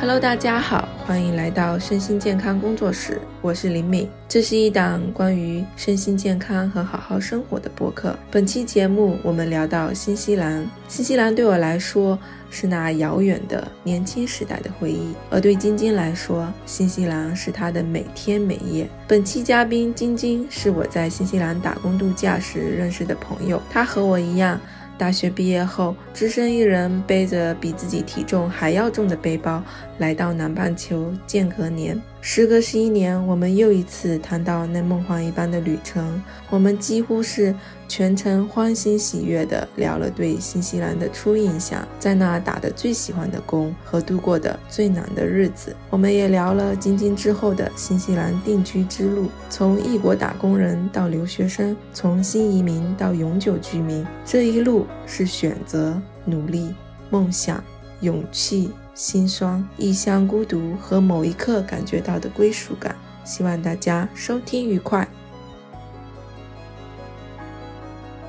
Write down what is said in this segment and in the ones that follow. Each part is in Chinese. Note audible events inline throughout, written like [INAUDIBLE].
Hello，大家好，欢迎来到身心健康工作室，我是林敏。这是一档关于身心健康和好好生活的播客。本期节目我们聊到新西兰。新西兰对我来说是那遥远的年轻时代的回忆，而对晶晶来说，新西兰是她的每天每夜。本期嘉宾晶晶是我在新西兰打工度假时认识的朋友，她和我一样。大学毕业后，只身一人背着比自己体重还要重的背包，来到南半球间隔年。时隔十一年，我们又一次谈到那梦幻一般的旅程。我们几乎是全程欢欣喜悦地聊了对新西兰的初印象，在那打的最喜欢的工和度过的最难的日子。我们也聊了晶晶之后的新西兰定居之路，从异国打工人到留学生，从新移民到永久居民，这一路是选择、努力、梦想、勇气。心酸、异乡孤独和某一刻感觉到的归属感，希望大家收听愉快。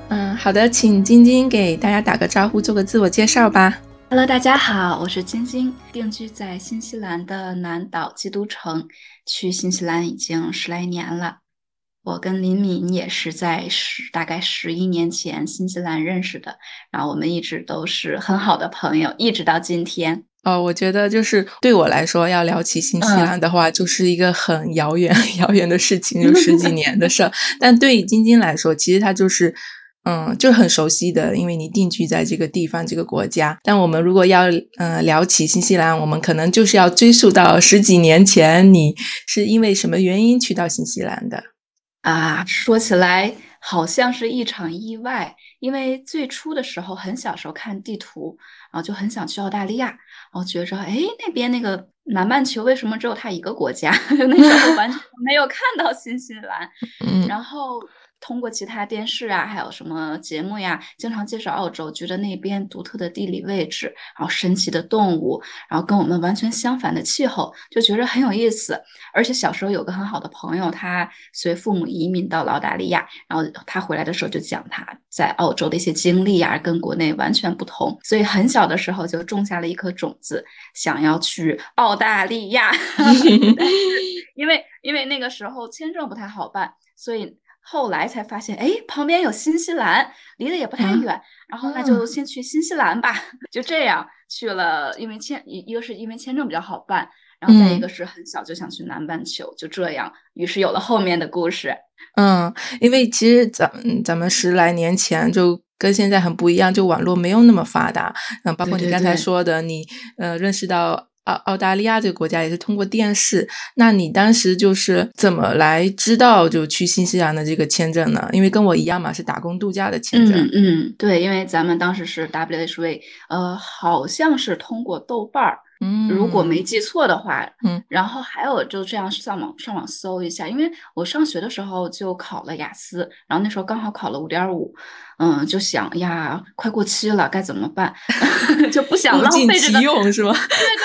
嗯，好的，请晶晶给大家打个招呼，做个自我介绍吧。Hello，大家好，我是晶晶，定居在新西兰的南岛基督城，去新西兰已经十来年了。我跟林敏也是在十大概十一年前新西兰认识的，然后我们一直都是很好的朋友，一直到今天。哦，我觉得就是对我来说，要聊起新西兰的话，就是一个很遥远、很 [LAUGHS] 遥远的事情，有十几年的事儿。[LAUGHS] 但对晶晶来说，其实她就是，嗯，就很熟悉的，因为你定居在这个地方、这个国家。但我们如果要，嗯，聊起新西兰，我们可能就是要追溯到十几年前，你是因为什么原因去到新西兰的？啊，说起来好像是一场意外，因为最初的时候，很小时候看地图，然后就很想去澳大利亚。然后觉着，哎，那边那个南半球为什么只有它一个国家？[LAUGHS] 那时候完全没有看到新西兰，然后。通过其他电视啊，还有什么节目呀，经常介绍澳洲，觉得那边独特的地理位置，然后神奇的动物，然后跟我们完全相反的气候，就觉得很有意思。而且小时候有个很好的朋友，他随父母移民到了澳大利亚，然后他回来的时候就讲他在澳洲的一些经历啊，跟国内完全不同。所以很小的时候就种下了一颗种子，想要去澳大利亚。[LAUGHS] 因为因为那个时候签证不太好办，所以。后来才发现，哎，旁边有新西兰，离得也不太远，然后那就先去新西兰吧。[LAUGHS] 就这样去了，因为签一一个是因为签证比较好办，然后再一个是很小就想去南半球，就这样，于是有了后面的故事。嗯，因为其实咱咱们十来年前就跟现在很不一样，就网络没有那么发达，嗯，包括你刚才说的，你呃认识到。澳澳大利亚这个国家也是通过电视，那你当时就是怎么来知道就去新西兰的这个签证呢？因为跟我一样嘛，是打工度假的签证。嗯嗯，对，因为咱们当时是 WHV，呃，好像是通过豆瓣儿。嗯，如果没记错的话，嗯，然后还有就这样上网上网搜一下，因为我上学的时候就考了雅思，然后那时候刚好考了五点五，嗯，就想呀，快过期了，该怎么办？[LAUGHS] 就不想浪费这个用是吗？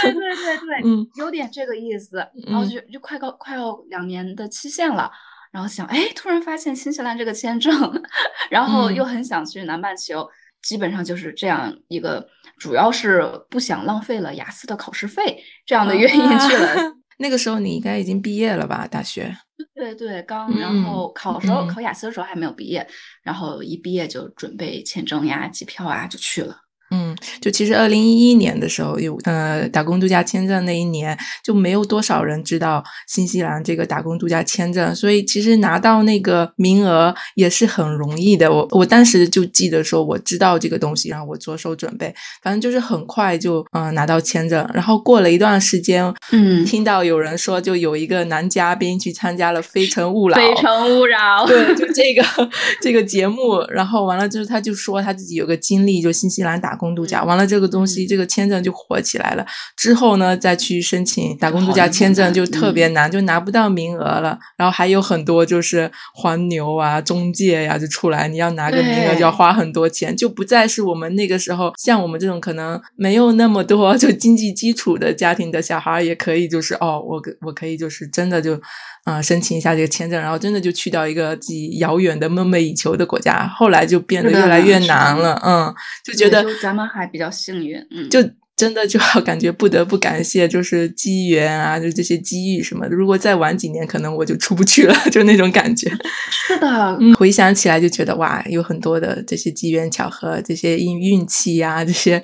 对对对对对，嗯，有点这个意思。然后就就快到快要两年的期限了，然后想，哎，突然发现新西兰这个签证，[LAUGHS] 然后又很想去南半球。基本上就是这样一个，主要是不想浪费了雅思的考试费这样的原因去了。[LAUGHS] 那个时候你应该已经毕业了吧？大学？对对，刚然后考时候考雅思的时候还没有毕业，然后一毕业就准备签证呀、机票啊就去了。嗯，就其实二零一一年的时候有呃打工度假签证那一年就没有多少人知道新西兰这个打工度假签证，所以其实拿到那个名额也是很容易的。我我当时就记得说我知道这个东西，然后我着手准备，反正就是很快就嗯拿到签证。然后过了一段时间，嗯，听到有人说就有一个男嘉宾去参加了《非诚勿扰》，非诚勿扰，[LAUGHS] 对，就这个这个节目。然后完了之后他就说他自己有个经历，就新西兰打。工度假完了，这个东西这个签证就火起来了。之后呢，再去申请打工度假签证就特别难，就拿不到名额了。然后还有很多就是黄牛啊、中介呀就出来，你要拿个名额就要花很多钱，就不再是我们那个时候像我们这种可能没有那么多 [LAUGHS] 就经济基础的家庭的小孩也可以，就是哦，我我可以就是真的就啊申请一下这个签证，然后真的就去到一个自己遥远的梦寐以求的国家。后来就变得越来越难了，嗯，就觉得。咱们还比较幸运，嗯，就真的就 [LAUGHS] 要感觉不得不感谢，就是机缘啊，就这些机遇什么的。如果再晚几年，可能我就出不去了，[LAUGHS] 就那种感觉。是的，回想起来就觉得哇，有很多的这些机缘巧合，这些运运气呀，这些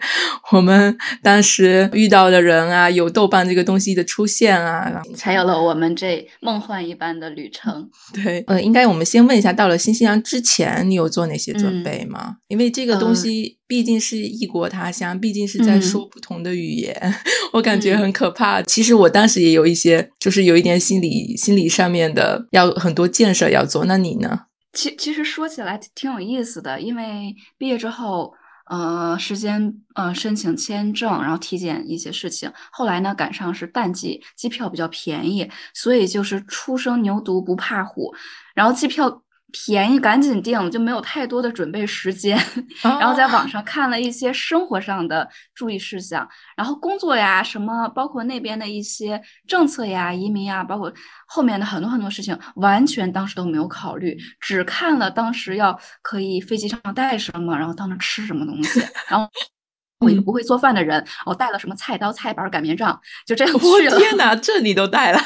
我们当时遇到的人啊，有豆瓣这个东西的出现啊，才有了我们这梦幻一般的旅程。[LAUGHS] 对，呃，应该我们先问一下，到了新西兰之前，你有做哪些准备吗？因为这个东西。毕竟是异国他乡，毕竟是在说不同的语言，我感觉很可怕。其实我当时也有一些，就是有一点心理心理上面的，要很多建设要做。那你呢？其其实说起来挺有意思的，因为毕业之后，呃，时间呃申请签证，然后体检一些事情，后来呢赶上是淡季，机票比较便宜，所以就是初生牛犊不怕虎，然后机票。便宜赶紧订，就没有太多的准备时间。[LAUGHS] 然后在网上看了一些生活上的注意事项，然后工作呀什么，包括那边的一些政策呀、移民呀，包括后面的很多很多事情，完全当时都没有考虑，只看了当时要可以飞机上带什么，然后到那吃什么东西。然后我一个不会做饭的人，我带了什么菜刀、菜板、擀面杖，就这样去了。天哪，[LAUGHS] 这你都带了。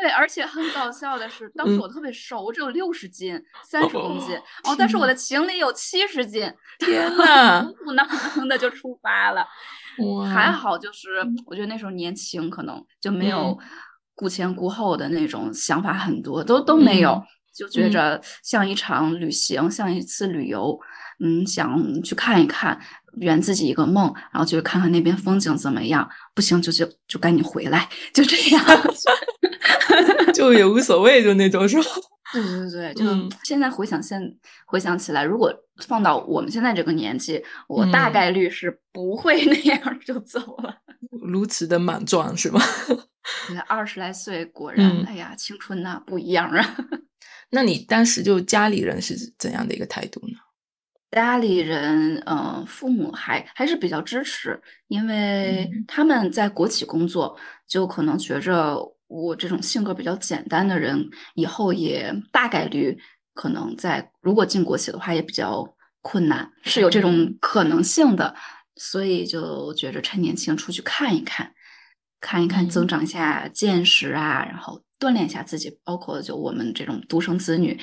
对，而且很搞笑的是，当时我特别瘦，我只有六十斤，三十公斤哦，但是我的行李有七十斤，天呐，鼓囊囊的就出发了。哇，还好，就是我觉得那时候年轻，可能就没有顾前顾后的那种想法，很多都都没有，就觉着像一场旅行，像一次旅游，嗯，想去看一看。圆自己一个梦，然后就看看那边风景怎么样。不行就就就赶紧回来，就这样，[LAUGHS] 就也无所谓，就那种是吧？[LAUGHS] 对对对，就现在回想现回想起来，如果放到我们现在这个年纪，我大概率是不会那样就走了。[LAUGHS] 如此的莽撞是吗？二十来岁，果然，哎呀，青春呐，不一样啊。那你当时就家里人是怎样的一个态度呢？家里人，嗯，父母还还是比较支持，因为他们在国企工作，就可能觉着我这种性格比较简单的人，以后也大概率可能在如果进国企的话也比较困难，是有这种可能性的，所以就觉着趁年轻出去看一看，看一看，增长一下见识啊，然后锻炼一下自己，包括就我们这种独生子女，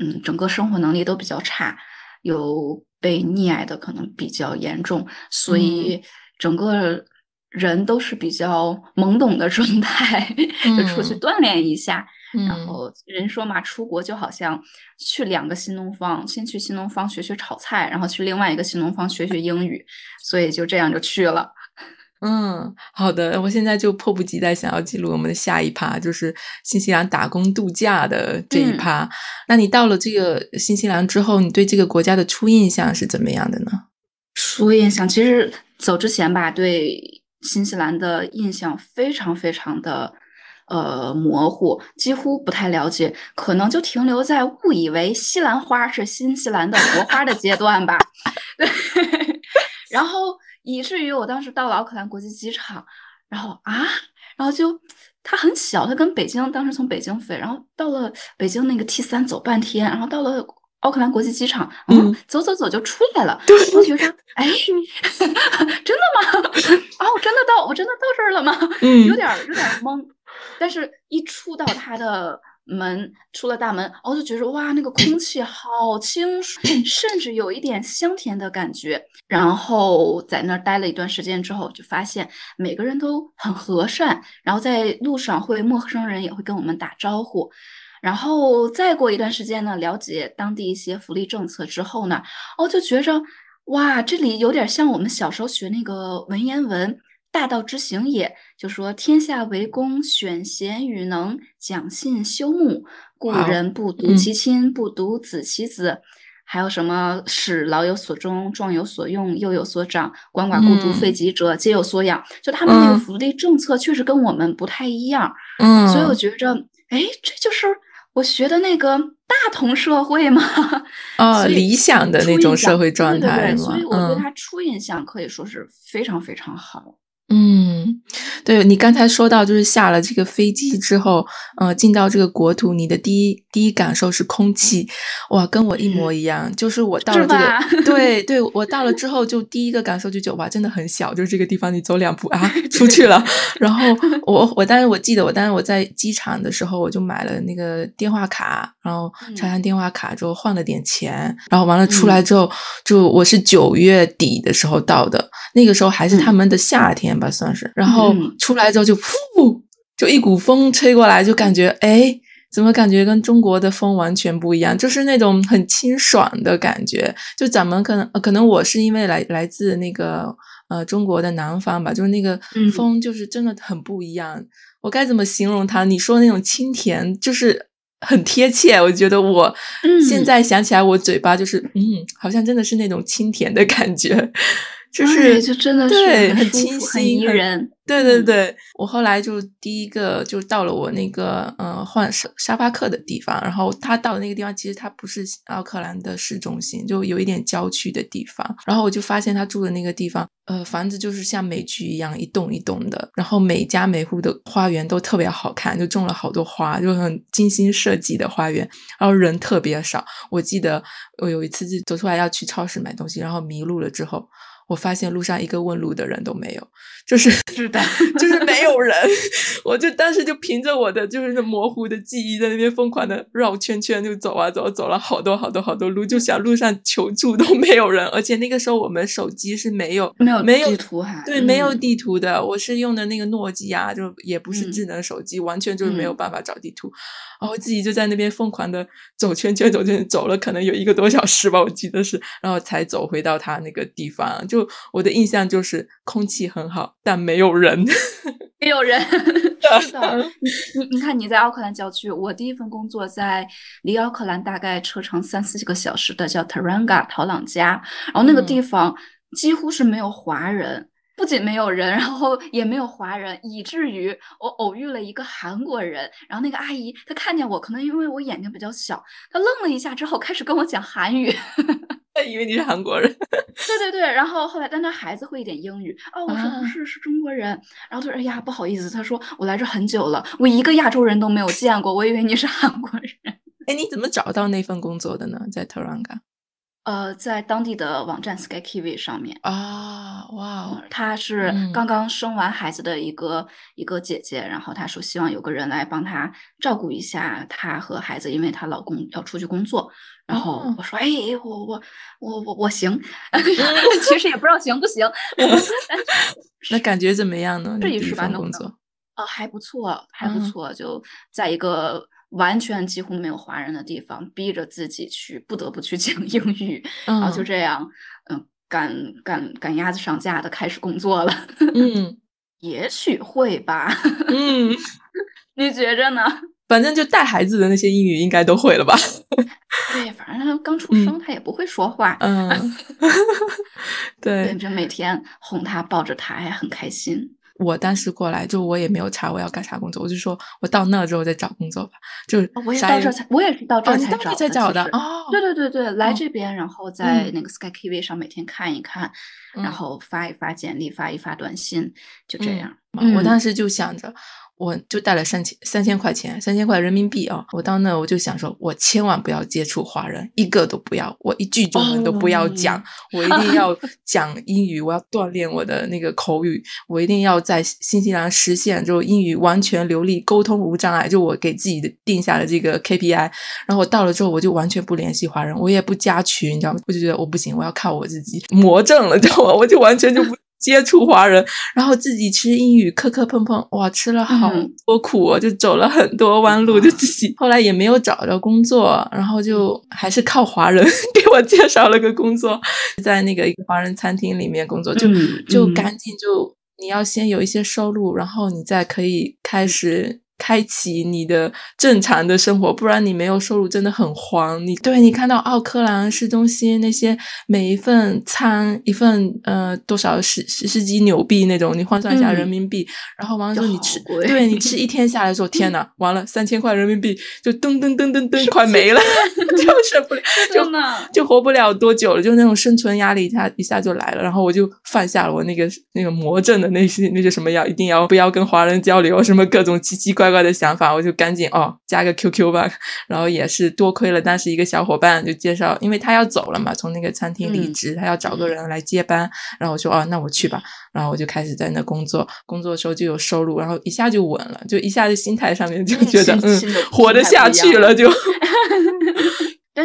嗯，整个生活能力都比较差。有被溺爱的可能比较严重，所以整个人都是比较懵懂的状态，就出去锻炼一下。然后人说嘛，出国就好像去两个新东方，先去新东方学学炒菜，然后去另外一个新东方学学英语，所以就这样就去了。嗯，好的，我现在就迫不及待想要记录我们的下一趴，就是新西兰打工度假的这一趴。那你到了这个新西兰之后，你对这个国家的初印象是怎么样的呢？初印象其实走之前吧，对新西兰的印象非常非常的呃模糊，几乎不太了解，可能就停留在误以为西兰花是新西兰的国花的阶段吧。[LAUGHS] 对，然后。以至于我当时到了奥克兰国际机场，然后啊，然后就它很小，它跟北京当时从北京飞，然后到了北京那个 T 三走半天，然后到了奥克兰国际机场，嗯，走走走就出来了。我觉得，哎，真的吗？[LAUGHS] 哦，真的到，我真的到这儿了吗？嗯，有点有点懵，但是一出到他的。门出了大门，我就觉得哇，那个空气好清，甚至有一点香甜的感觉。然后在那儿待了一段时间之后，就发现每个人都很和善，然后在路上会陌生人也会跟我们打招呼。然后再过一段时间呢，了解当地一些福利政策之后呢，哦就觉着哇，这里有点像我们小时候学那个文言文。大道之行也，就说天下为公，选贤与能，讲信修睦。故人不独其亲，不独子其子。还有什么？使老有所终，壮有所用，幼有所长。鳏寡孤独废疾者，皆有所养。就他们那个福利政策，确实跟我们不太一样。嗯，所以我觉着，哎，这就是我学的那个大同社会嘛。哦，[LAUGHS] 理想的那种社会状态所以我对他初印象可以说是非常非常好。嗯，对你刚才说到，就是下了这个飞机之后，呃，进到这个国土，你的第一第一感受是空气，哇，跟我一模一样。就是我到了这个，对 [LAUGHS] 对，我到了之后，就第一个感受就觉得哇，真的很小，就是这个地方，你走两步啊，出去了。[LAUGHS] 然后我我当时我记得，我当时我在机场的时候，我就买了那个电话卡，然后插上电话卡之后换了点钱，然后完了出来之后，就我是九月底的时候到的，那个时候还是他们的夏天。吧，算是，然后出来之后就噗，就一股风吹过来，就感觉哎，怎么感觉跟中国的风完全不一样？就是那种很清爽的感觉。就咱们可能可能我是因为来来自那个呃中国的南方吧，就是那个风就是真的很不一样。我该怎么形容它？你说那种清甜，就是很贴切。我觉得我现在想起来，我嘴巴就是嗯，好像真的是那种清甜的感觉。就是，就真的是很清新、很宜人。对对对，我后来就第一个就到了我那个呃换沙沙发客的地方，然后他到的那个地方其实他不是奥克兰的市中心，就有一点郊区的地方。然后我就发现他住的那个地方，呃，房子就是像美剧一样一栋一栋的，然后每家每户的花园都特别好看，就种了好多花，就很精心设计的花园。然后人特别少，我记得我有一次就走出来要去超市买东西，然后迷路了之后。我发现路上一个问路的人都没有，就是 [LAUGHS] 是的，就是没有人。[LAUGHS] 我就当时就凭着我的就是那模糊的记忆，在那边疯狂的绕圈圈，就走啊走，走了好多好多好多路，就想路上求助都没有人。而且那个时候我们手机是没有没有没有地图哈，对，没有地图的。我是用的那个诺基亚，就也不是智能手机，完全就是没有办法找地图。然后自己就在那边疯狂的走圈圈，走圈走了可能有一个多小时吧，我记得是，然后才走回到他那个地方。就我的印象就是空气很好，但没有人，[LAUGHS] 没有人。[LAUGHS] 是的，你你你看你在奥克兰郊区，我第一份工作在离奥克兰大概车程三四个小时的叫 Taranga 陶朗加，然后那个地方几乎是没有华人。不仅没有人，然后也没有华人，以至于我偶遇了一个韩国人。然后那个阿姨她看见我，可能因为我眼睛比较小，她愣了一下之后开始跟我讲韩语。[LAUGHS] 她以为你是韩国人。对对对，然后后来，但她孩子会一点英语。哦，我说不是，是中国人。然后她说：“哎呀，不好意思。”她说：“我来这很久了，我一个亚洲人都没有见过，我以为你是韩国人。”哎，你怎么找到那份工作的呢？在特朗普？呃，在当地的网站 Sky TV 上面啊，哇，她是刚刚生完孩子的一个一个姐姐，然后她说希望有个人来帮她照顾一下她和孩子，因为她老公要出去工作。然后我说，哎，我我我我我行，[LAUGHS] 其实也不知道行不行。[LAUGHS] 那感觉怎么样呢？这一是吧？工作？呃，还不错，还不错，就在一个。完全几乎没有华人的地方，逼着自己去，不得不去讲 [LAUGHS] 英语，然后就这样，嗯，赶赶赶鸭子上架的开始工作了。嗯，[LAUGHS] 也许会吧。嗯，[LAUGHS] 你觉着呢？反正就带孩子的那些英语应该都会了吧？对，反正他刚出生，他也不会说话。嗯，对，就每天哄他，抱着他，还很开心。我当时过来，就我也没有查我要干啥工作，我就说我到那之后再找工作吧。就我也到这才，我也是到这才找才找的。哦，对对对对，来这边，然后在那个 Sky TV 上每天看一看，然后发一发简历，发一发短信，就这样。我当时就想着。我就带了三千三千块钱，三千块人民币啊！我到那我就想说，我千万不要接触华人，一个都不要，我一句中文都不要讲，我一定要 [LAUGHS] 讲英语，我要锻炼我的那个口语，我一定要在新西兰实现就英语完全流利，沟通无障碍，就我给自己的定下了这个 KPI。然后我到了之后，我就完全不联系华人，我也不加群，你知道吗？我就觉得我不行，我要靠我自己魔怔了，知道吗？我就完全就不。接触华人，然后自己吃英语磕磕碰碰，哇，吃了好多苦，就走了很多弯路，就自己后来也没有找着工作，然后就还是靠华人 [LAUGHS] 给我介绍了个工作，在那个一个华人餐厅里面工作，就就赶紧就你要先有一些收入，然后你再可以开始。开启你的正常的生活，不然你没有收入真的很慌。你对你看到奥克兰市中心那些每一份餐一份呃多少十十十几纽币那种，你换算一下人民币，然后完了之后你吃，对你吃一天下来说天呐，[LAUGHS] 完了三千块人民币就噔噔噔噔噔快没了，[LAUGHS] 就受不了，就就活不了多久了，就那种生存压力一下一下就来了，然后我就放下了我那个那个魔怔的那些那些什么要一定要不要跟华人交流什么各种奇奇怪怪的想法，我就赶紧哦加个 QQ 吧，然后也是多亏了当时一个小伙伴就介绍，因为他要走了嘛，从那个餐厅离职，他要找个人来接班，然后我说哦那我去吧，然后我就开始在那工作，工作的时候就有收入，然后一下就稳了，就一下就心态上面就觉得嗯活得下去了就。[LAUGHS]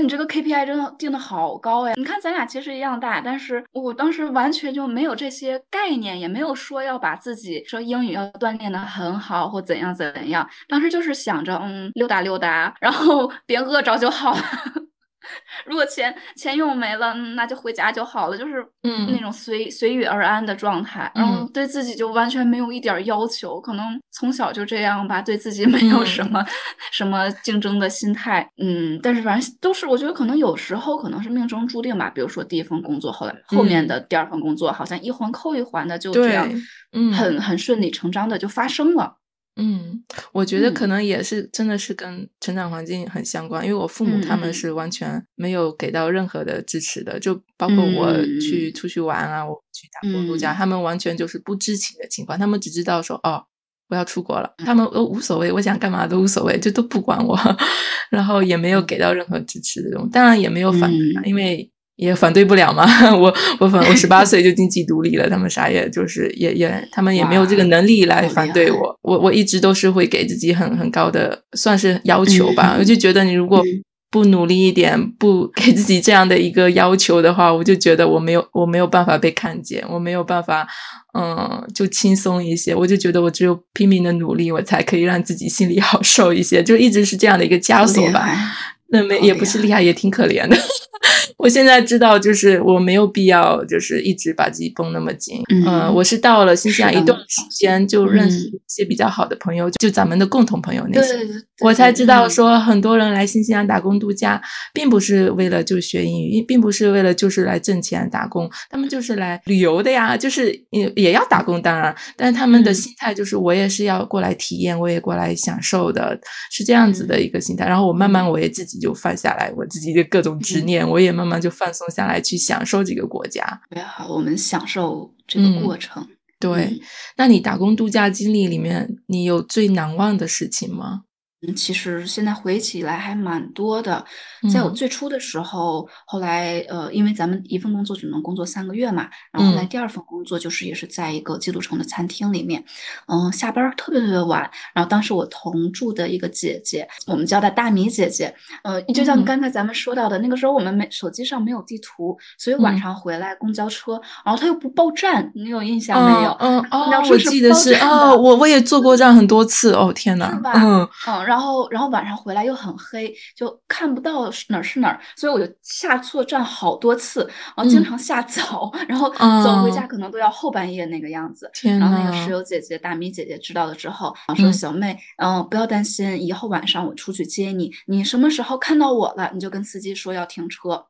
你这个 KPI 真的定的好高呀！你看咱俩其实一样大，但是我当时完全就没有这些概念，也没有说要把自己说英语要锻炼的很好或怎样怎样。当时就是想着，嗯，溜达溜达，然后 [LAUGHS] 别饿着就好了。如果钱钱用没了，那就回家就好了，就是嗯。那种随随遇而安的状态，然后对自己就完全没有一点要求，可能从小就这样吧，对自己没有什么什么竞争的心态，嗯，但是反正都是我觉得可能有时候可能是命中注定吧，比如说第一份工作，后来后面的第二份工作，好像一环扣一环的就这样，嗯，很很顺理成章的就发生了。嗯，我觉得可能也是，真的是跟成长环境很相关。因为我父母他们是完全没有给到任何的支持的，就包括我去出去玩啊，我去打工度假，他们完全就是不知情的情况。他们只知道说，哦，我要出国了，他们都无所谓，我想干嘛都无所谓，就都不管我，[LAUGHS] 然后也没有给到任何支持的这种，当然也没有反对，因为。也反对不了嘛，[LAUGHS] 我我反我十八岁就经济独立了，他们啥也就是也也他们也没有这个能力来反对我，我我一直都是会给自己很很高的算是要求吧，我就觉得你如果不努力一点，不给自己这样的一个要求的话，我就觉得我没有我没有办法被看见，我没有办法嗯就轻松一些，我就觉得我只有拼命的努力，我才可以让自己心里好受一些，就一直是这样的一个枷锁吧。那没也不是厉害，也挺可怜的。[LAUGHS] 我现在知道，就是我没有必要，就是一直把自己绷那么紧。嗯，我是到了新西兰一段时间，就认识一些比较好的朋友，就咱们的共同朋友那些，我才知道说，很多人来新西兰打工度假，并不是为了就学英语，并不是为了就是来挣钱打工，他们就是来旅游的呀，就是也也要打工，当然，但是他们的心态就是我也是要过来体验，我也过来享受的，是这样子的一个心态。然后我慢慢我也自己就放下来，我自己的各种执念，我也慢慢。就放松下来，去享受这个国家。对好，我们享受这个过程。对，那你打工度假经历里面，你有最难忘的事情吗？嗯，其实现在回忆起来还蛮多的。在我最初的时候，后来呃，因为咱们一份工作只能工作三个月嘛，然后来第二份工作就是也是在一个基督城的餐厅里面，嗯，下班特别特别晚。然后当时我同住的一个姐姐，我们叫她大米姐姐，呃，就像刚才咱们说到的，那个时候我们没手机上没有地图，所以晚上回来公交车，然后它又不报站，你有印象没有？嗯哦，我记得是哦，我我也坐过站很多次，哦天哪，嗯嗯。然后，然后晚上回来又很黑，就看不到哪儿是哪儿，所以我就下错站好多次，然后经常下早，[LAUGHS] 然后走回家可能都要后半夜那个样子。然后那个室友姐姐大米姐姐知道了之后，说：“小妹，嗯，不要担心，以后晚上我出去接你，你什么时候看到我了，你就跟司机说要停车。”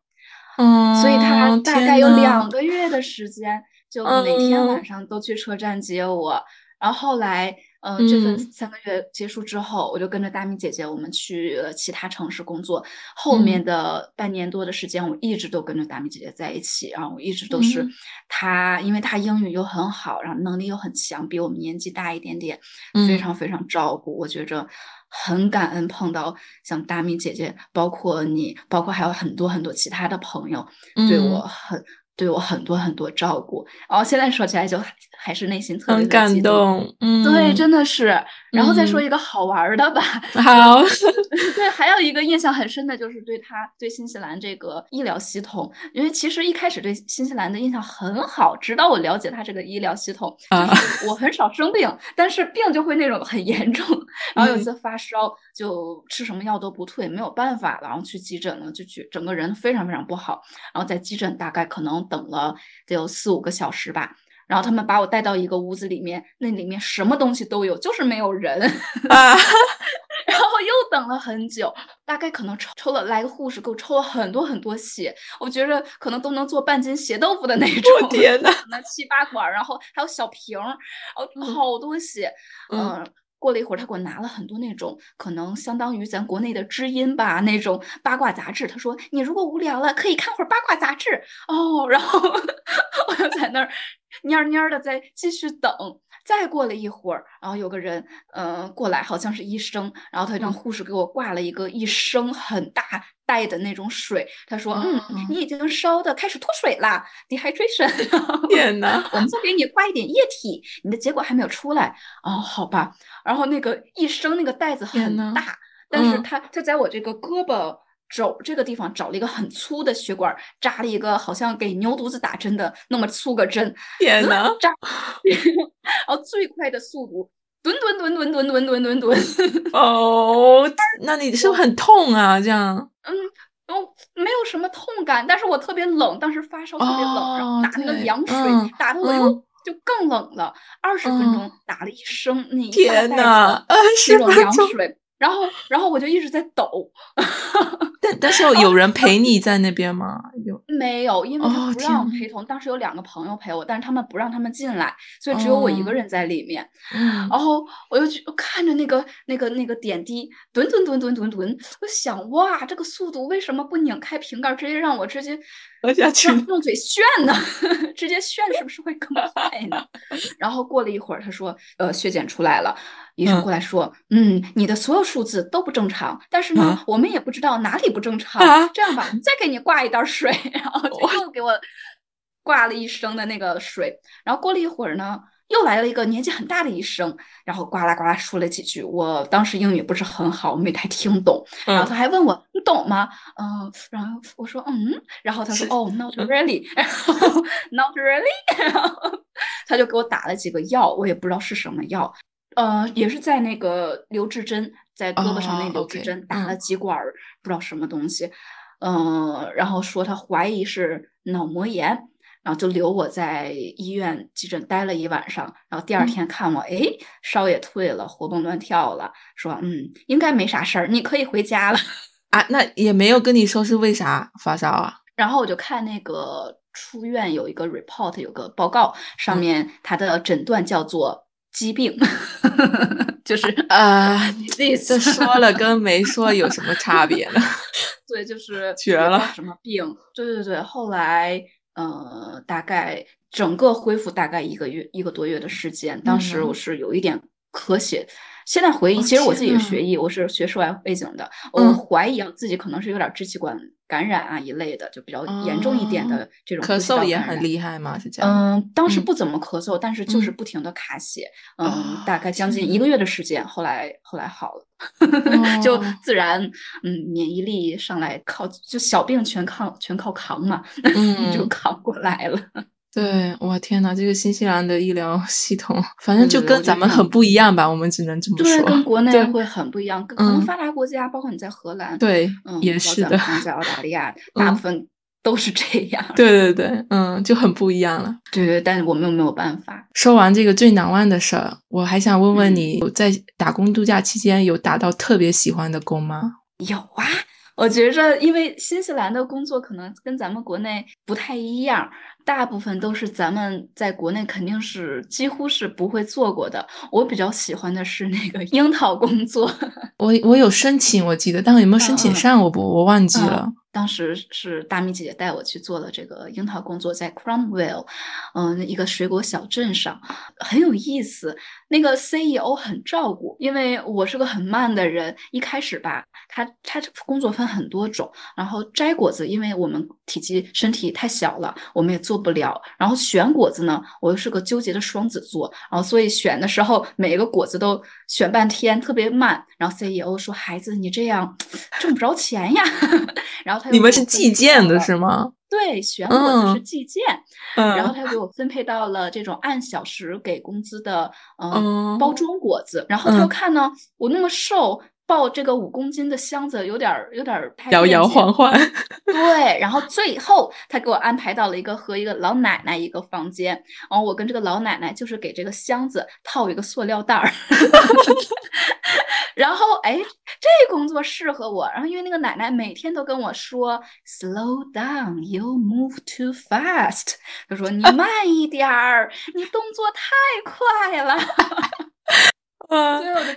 嗯，所以他大概有两个月的时间，就每天晚上都去车站接我，然后后来。嗯，这份三个月结束之后，我就跟着大米姐姐，我们去了其他城市工作。后面的半年多的时间，我一直都跟着大米姐姐在一起。然后我一直都是她，因为她英语又很好，然后能力又很强，比我们年纪大一点点，非常非常照顾。我觉着很感恩碰到像大米姐姐，包括你，包括还有很多很多其他的朋友，对我很。对我很多很多照顾，然后现在说起来就还是内心特别感动，嗯，对，真的是。然后再说一个好玩的吧，[LAUGHS] 好，[LAUGHS] 对，还有一个印象很深的就是对他对新西兰这个医疗系统，因为其实一开始对新西兰的印象很好，直到我了解他这个医疗系统，就是我很少生病，但是病就会那种很严重，然后有一次发烧就吃什么药都不退，没有办法，然后去急诊了，就去整个人非常非常不好，然后在急诊大概可能。等了得有四五个小时吧，然后他们把我带到一个屋子里面，那里面什么东西都有，就是没有人。啊，[LAUGHS] 然后又等了很久，大概可能抽抽了来个护士给我抽了很多很多血，我觉着可能都能做半斤血豆腐的那种。天呐，那七八管，然后还有小瓶儿，哦，好多血，嗯。过了一会儿，他给我拿了很多那种可能相当于咱国内的知音吧那种八卦杂志。他说：“你如果无聊了，可以看会儿八卦杂志哦。[LAUGHS] ”然后我就在那儿蔫蔫的在继续等。再过了一会儿，然后有个人呃过来，好像是医生，然后他让护士给我挂了一个一升很大袋的那种水。他说：“嗯，你已经烧的开始脱水啦，dehydration。[LAUGHS] 天呐，我们再给你挂一点液体，你的结果还没有出来哦，好吧。”然后那个一升那个袋子很大，但是他他在我这个胳膊。肘这个地方找了一个很粗的血管，扎了一个好像给牛犊子打针的那么粗个针，天呐，扎，[LAUGHS] 然后最快的速度，蹲蹲蹲蹲蹲蹲蹲蹲蹲。[LAUGHS] 哦，那你是不是很痛啊？这样？嗯，哦，没有什么痛感，但是我特别冷，当时发烧特别冷，然后打那个凉水，打的我又就更冷了。二十分钟打了一升那一大袋子那种凉水。然后，然后我就一直在抖，但 [LAUGHS] 但是有人陪你在那边吗？有没有？因为他不让陪同。当时有两个朋友陪我，但是他们不让他们进来，所以只有我一个人在里面。然后我就去看着那个那个那个点滴，吨吨吨吨吨吨，我想哇，这个速度为什么不拧开瓶盖，直接让我直接 [LAUGHS] 喝下去，用嘴炫呢？[LAUGHS] 直接炫是不是会更快呢？[LAUGHS] 然后过了一会儿，他说，呃，血检出来了。医生过来说：“嗯，你的所有数字都不正常，但是呢，我们也不知道哪里不正常。这样吧，再给你挂一袋水，然后就又给我挂了一升的那个水。然后过了一会儿呢，又来了一个年纪很大的医生，然后呱啦呱啦说了几句。我当时英语不是很好，没太听懂。然后他还问我：你懂吗？嗯，然后我说：嗯。然后他说：哦，not really，[LAUGHS] 然后 not really，[LAUGHS] 然后他就给我打了几个药，我也不知道是什么药。”呃，也是在那个留置针，在胳膊上那留置针，打了几管儿，不知道什么东西，嗯，然后说他怀疑是脑膜炎，然后就留我在医院急诊待了一晚上，然后第二天看我，哎，烧也退了，活蹦乱跳了，说嗯，应该没啥事儿，你可以回家了 [LAUGHS] 啊。那也没有跟你说是为啥发烧啊？然后我就看那个出院有一个 report，有个报告，上面他的诊断叫做。疾病 [LAUGHS] 就是啊，[LAUGHS] 这说了跟没说有什么差别呢？对，就是绝了。什么病？对对对。后来，呃，大概整个恢复大概一个月一个多月的时间。当时我是有一点咳血。现在回忆，其实我自己是学医，我是学涉外背景的。我怀疑啊，自己可能是有点支气管感染啊一类的，就比较严重一点的这种咳嗽也很厉害吗？是这样？嗯，当时不怎么咳嗽，但是就是不停的卡血。嗯，大概将近一个月的时间，后来后来好了，[LAUGHS] 就自然嗯免疫力上来，靠就小病全靠全靠扛嘛，[LAUGHS] 就扛过来了。对，我天呐，这个新西兰的医疗 [LAUGHS] 系统，反正就跟咱们很不一样吧，我们只能这么说。对，跟国内会很不一样，可能发达国家，包括你在荷兰，对，也是的，在澳大利亚，大部分都是这样。对对对，嗯，就很不一样了。对对，但是我们又没有办法。说完这个最难忘的事儿，我还想问问你，在打工度假期间有打到特别喜欢的工吗？有啊。我觉着，因为新西兰的工作可能跟咱们国内不太一样，大部分都是咱们在国内肯定是几乎是不会做过的。我比较喜欢的是那个樱桃工作，[LAUGHS] 我我有申请，我记得，但是有没有申请上，我不我忘记了。当时是大米姐姐带我去做了这个樱桃工作，在 Cromwell，嗯，一个水果小镇上，很有意思。那个 CEO 很照顾，因为我是个很慢的人。一开始吧，他他工作分很多种，然后摘果子，因为我们体积身体太小了，我们也做不了。然后选果子呢，我又是个纠结的双子座，然后所以选的时候每一个果子都选半天，特别慢。然后 CEO 说：“孩子，你这样挣不着钱呀。[LAUGHS] ”然后他你们是计件的是吗？对，选果子是计件，然后他给我分配到了这种按小时给工资的，嗯，包装果子。然后他又看呢，我那么瘦，抱这个五公斤的箱子有点儿有点儿太摇摇晃晃，[LAUGHS] 对，然后最后他给我安排到了一个和一个老奶奶一个房间，然后我跟这个老奶奶就是给这个箱子套一个塑料袋儿，[LAUGHS] 然后哎，这工作适合我，然后因为那个奶奶每天都跟我说 “slow down, you move too fast”，她说你慢一点儿，你动作太快了。[LAUGHS]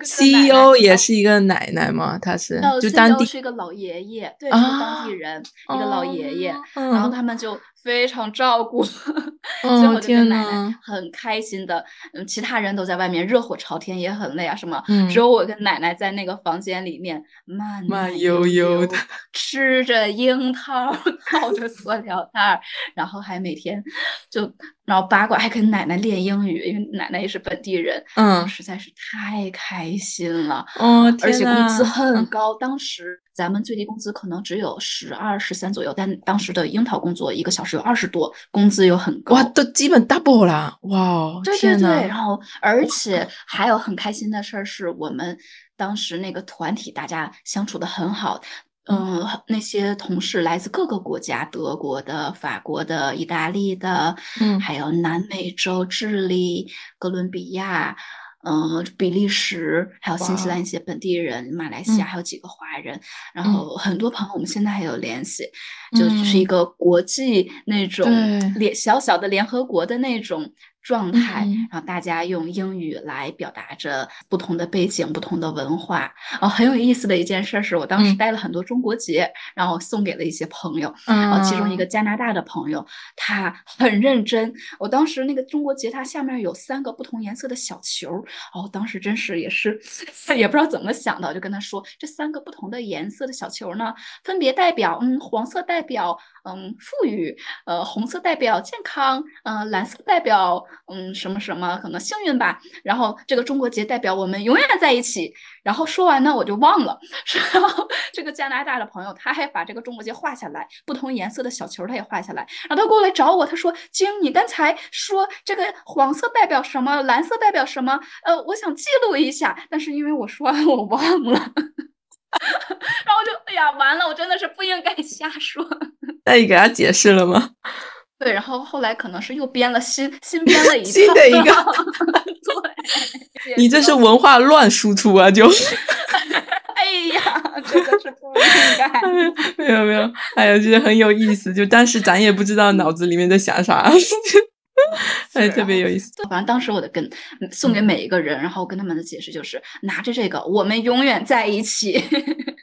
CEO 也是一个奶奶嘛？他是呃就当地是一个老爷爷，对，是当地人，一个老爷爷，哦然后他们就非常照顾，[LAUGHS] 最哦后就天跟奶奶很开心的，嗯，其他人都在外面热火朝天，也很累啊什么，嗯。只有我跟奶奶在那个房间里面慢慢悠悠悠的吃着樱桃，[LAUGHS] 靠着塑料袋儿，然后还每天就然后八卦，还跟奶奶练英语，因为奶奶也是本地人，嗯。实在是太开心了。哦，而且工资很高，当时咱们最低工资可能只有十二、十三左右，但当时的樱桃工作一个小时有二十多，工资又很高。哇，都基本 double 啦！哇哦，对对对，然后而且还有很开心的事儿是我们当时那个团体大家相处的很好。嗯，那些同事来自各个国家，德国的、法国的、意大利的，嗯还有南美洲、智利、哥伦比亚，嗯，比利时，还有新西兰一些本地人，马来西亚嗯还有几个华人，然嗯后很多朋友我们现在还有联系，就是一嗯。个国际那种联小小的联合国的那种状态，嗯然后大家用英语来表达着不同的背景、不同的文化。哦，很有意思的一件事是我当时嗯带了很多中国结，然后送给了一些朋友。然后其中一嗯个加拿大的朋友，他很认真。我当时那个中国结，它下面有三个不同颜色的小球儿，哦，当时真是也是 [LAUGHS] 也不知道怎么想的，就跟他说，这三个不同的颜色的小球儿呢，分别代表，嗯，黄色代表嗯富裕，呃，红色代表健康，呃，蓝色代表嗯什么什么，可能幸运吧。然后这个中国结代表我们永远在一起。然后说完呢，我就忘了。[LAUGHS] 然后这个加拿大的朋友他还把这个中国结画下来，不同颜色的小球他也画下来。然后他过来找我，他说：“晶，你刚才说这个黄色代表什么，蓝色代表什么？呃，我想记录一下，但是因为我说完我忘了。[LAUGHS] ”然后就哎呀，完了，我真的是不应该瞎说。那你给他解释了吗？对，然后后来可能是又编了新新编了一套新的一个对，你这是文化乱输出啊！就 [LAUGHS] 哎呀，真的是不应该。没有没有，哎呀，就是很有意思。就当时咱也不知道脑子里面在想啥，[LAUGHS] 哎，特别有意思。反正当时我的跟嗯送给每一个人，然后跟他们的解释就是拿着这个，我们永远在一起。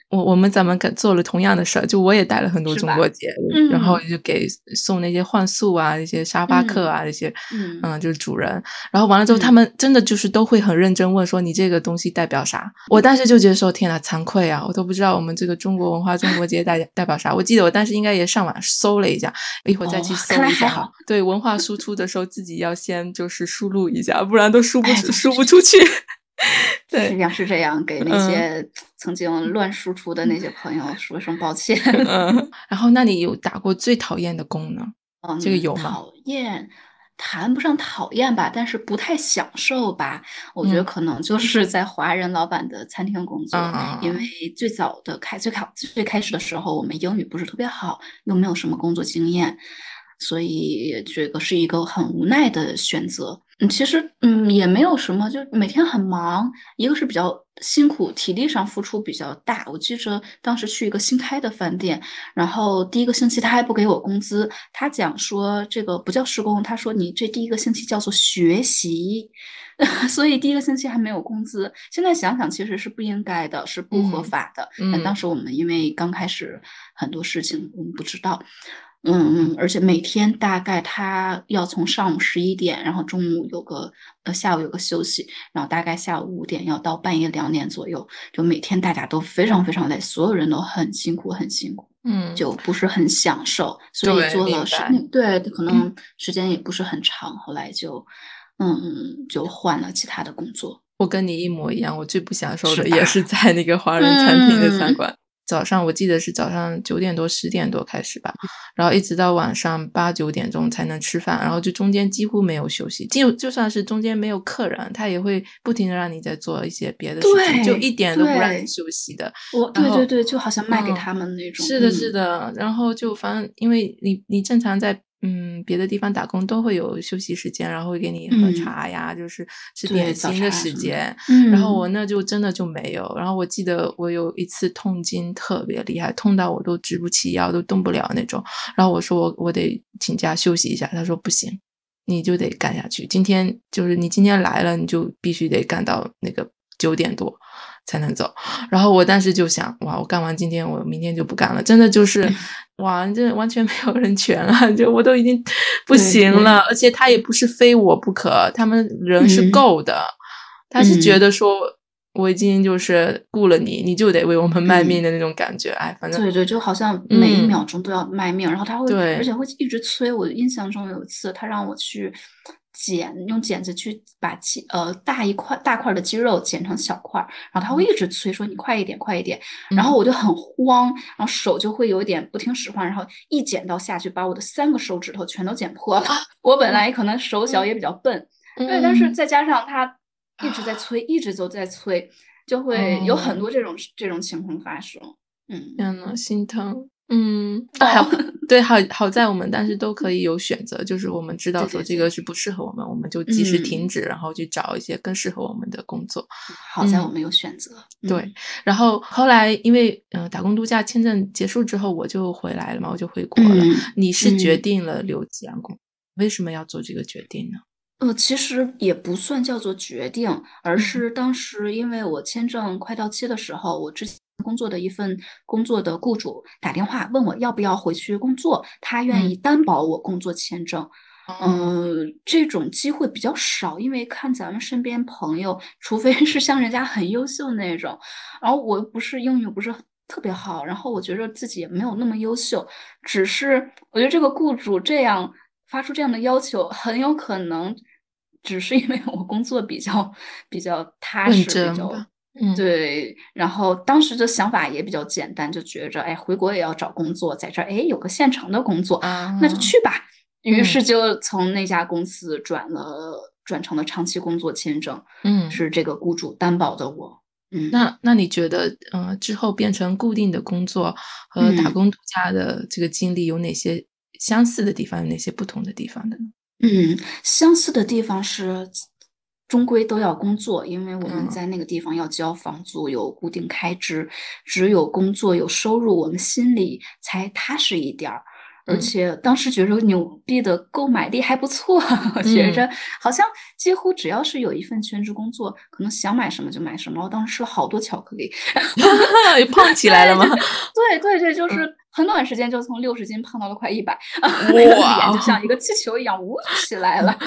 我我们咱们跟做了同样的事儿，就我也带了很多中国结，嗯然后就给送那些换宿啊、那些沙发客啊、那些，嗯嗯，就是主人。然后完了之后，嗯他们真的就是都会很认真问说你这个东西代表啥？我当时就觉得说天呐，惭愧啊，我都不知道我们这个中国文化、中国节代代表啥。我记得我当时应该也上网搜了一下，一会儿再去哦搜一下。对，文化输出的时候自己要先就是输入一下，不然都输不出哎输不出去。[LAUGHS] 对实际上是这样，给那嗯些曾经乱输出的那些朋友说声抱歉。嗯，[LAUGHS] [LAUGHS] 然后那你有打过最讨厌的工呢？嗯，这个有吗讨厌，谈不上讨厌吧，但是不太享受吧。我觉得嗯可能就是在华人老板的餐厅工作，啊因为最早的开最开最开始的时候，我们英语不是特别好，又没有什么工作经验，所以这个是一个很无奈的选择。嗯，其实嗯也没有什么，就每天很忙，一个是比较辛苦，体力上付出比较大。我记着当时去一个新开的饭店，然后第一个星期他还不给我工资，他讲说这个不叫施工，他说你这第一个星期叫做学习，[LAUGHS] 所以第一个星期还没有工资。现在想想其实是不应该的，是不合嗯法的。嗯但当时我们因为刚开始很多事情我们不知道。嗯嗯，而且每天大概他要从上午十一点，然后中午有个呃下午有个休息，然后大概下午五点要到半夜两点左右，就每天大家都非常非常累，所有人都很辛苦很辛苦，嗯就不是很享受，所以对做了是白那对可能时间也不是很长，后来就嗯就换了其他的工作。我跟你一模一样，我最不享受是的也是在那个华人餐厅的餐嗯馆。早上我记得是早上九点多十点多开始吧，然后一直到晚上八九点钟才能吃饭，然后就中间几乎没有休息，就就算是中间没有客人，他也会不停的让你在做一些别的事情，就一点都不让你休息的。我对对对，就好像卖给他们那种。是的，是的，然后就反正因为你你正常在。嗯，别的地方打工都会有休息时间，然后会给你喝茶呀，就是吃点心的时间。然后我那就真的就没有。然后我记得我有一次痛经特别厉害，痛到我都直不起腰，都动不了那种。然后我说我我得请假休息一下，他说不行，你就得干下去。今天就是你今天来了，你就必须得干到那个九点多。才能走，然后我当时就想，哇，我干完今天，我明天就不干了，真的就是，[LAUGHS] 哇，这完全没有人权了，就我都已经不行了，而且他也不是非我不可，他们人是够的，他是觉得说我已经就是雇了你，你就得为我们卖命的那种感觉，哎，反正对对，就好像每一秒钟都要卖命，然后他会，而且会一直催。我。印象中有一次，他让我去。剪用剪子去把肌呃大一块大块的肌肉剪成小块，然后他会一直催说你快一点快一点，然后我就很慌，然后手就会有点不听使唤，然后一剪刀下去把我的三个手指头全都剪破了。[LAUGHS] 我本来可能手小也比较笨，对，但是再加上他一直在催，一直都在催，就会有很多这种这种情况发生。嗯，天呐，心疼。嗯，[LAUGHS] 好，对，好好在我们当时都可以有选择，就是我们知道说这个是不适合我们，我们就及时停止，然后去找一些更适合我们的工作。好在我们有选择。对，然后后来因为呃打工度假签证结束之后，我就回来了嘛，我就回国了。你是决定了留吉安工，为什么要做这个决定呢？呃，其实也不算叫做决定，而是当时因为我签证快到期的时候，我之前。工作的一份工作的雇主打电话问我要不要回去工作，他愿意担保我工作签证。嗯，这种机会比较少，因为看咱们身边朋友，除非是像人家很优秀那种，然后我不是英语不是特别好，然后我觉得自己也没有那么优秀，只是我觉得这个雇主这样发出这样的要求，很有可能只是因为我工作比较比较踏实，比较。对，然后当时的想法也比较简单，就觉着，哎，回国也要找工作，在这儿，哎，有个现成的工作，啊那就去吧。于是就从那家公司转了，转成了长期工作签证。嗯，是这个雇主担保的我。嗯，那那你觉得，呃，之后变成固定的工作和打工度假的这个经历有哪些相似的地方，有哪些不同的地方的呢？嗯，相似的地方是。终归都要工作，因为我们在那个地方要交房租，有固定开支。只有工作有收入，我们心里才踏实一点儿。而且当时觉得纽币的购买力还不错，[LAUGHS] 觉着好像几乎只要是有一份全职工作，可能想买什么就买什么。我当时吃了好多巧克力，[LAUGHS] 胖起来了吗？[LAUGHS] 对对对，就是很短时间就从六十斤胖到了快一百，脸就像一个气球一样呜起来了。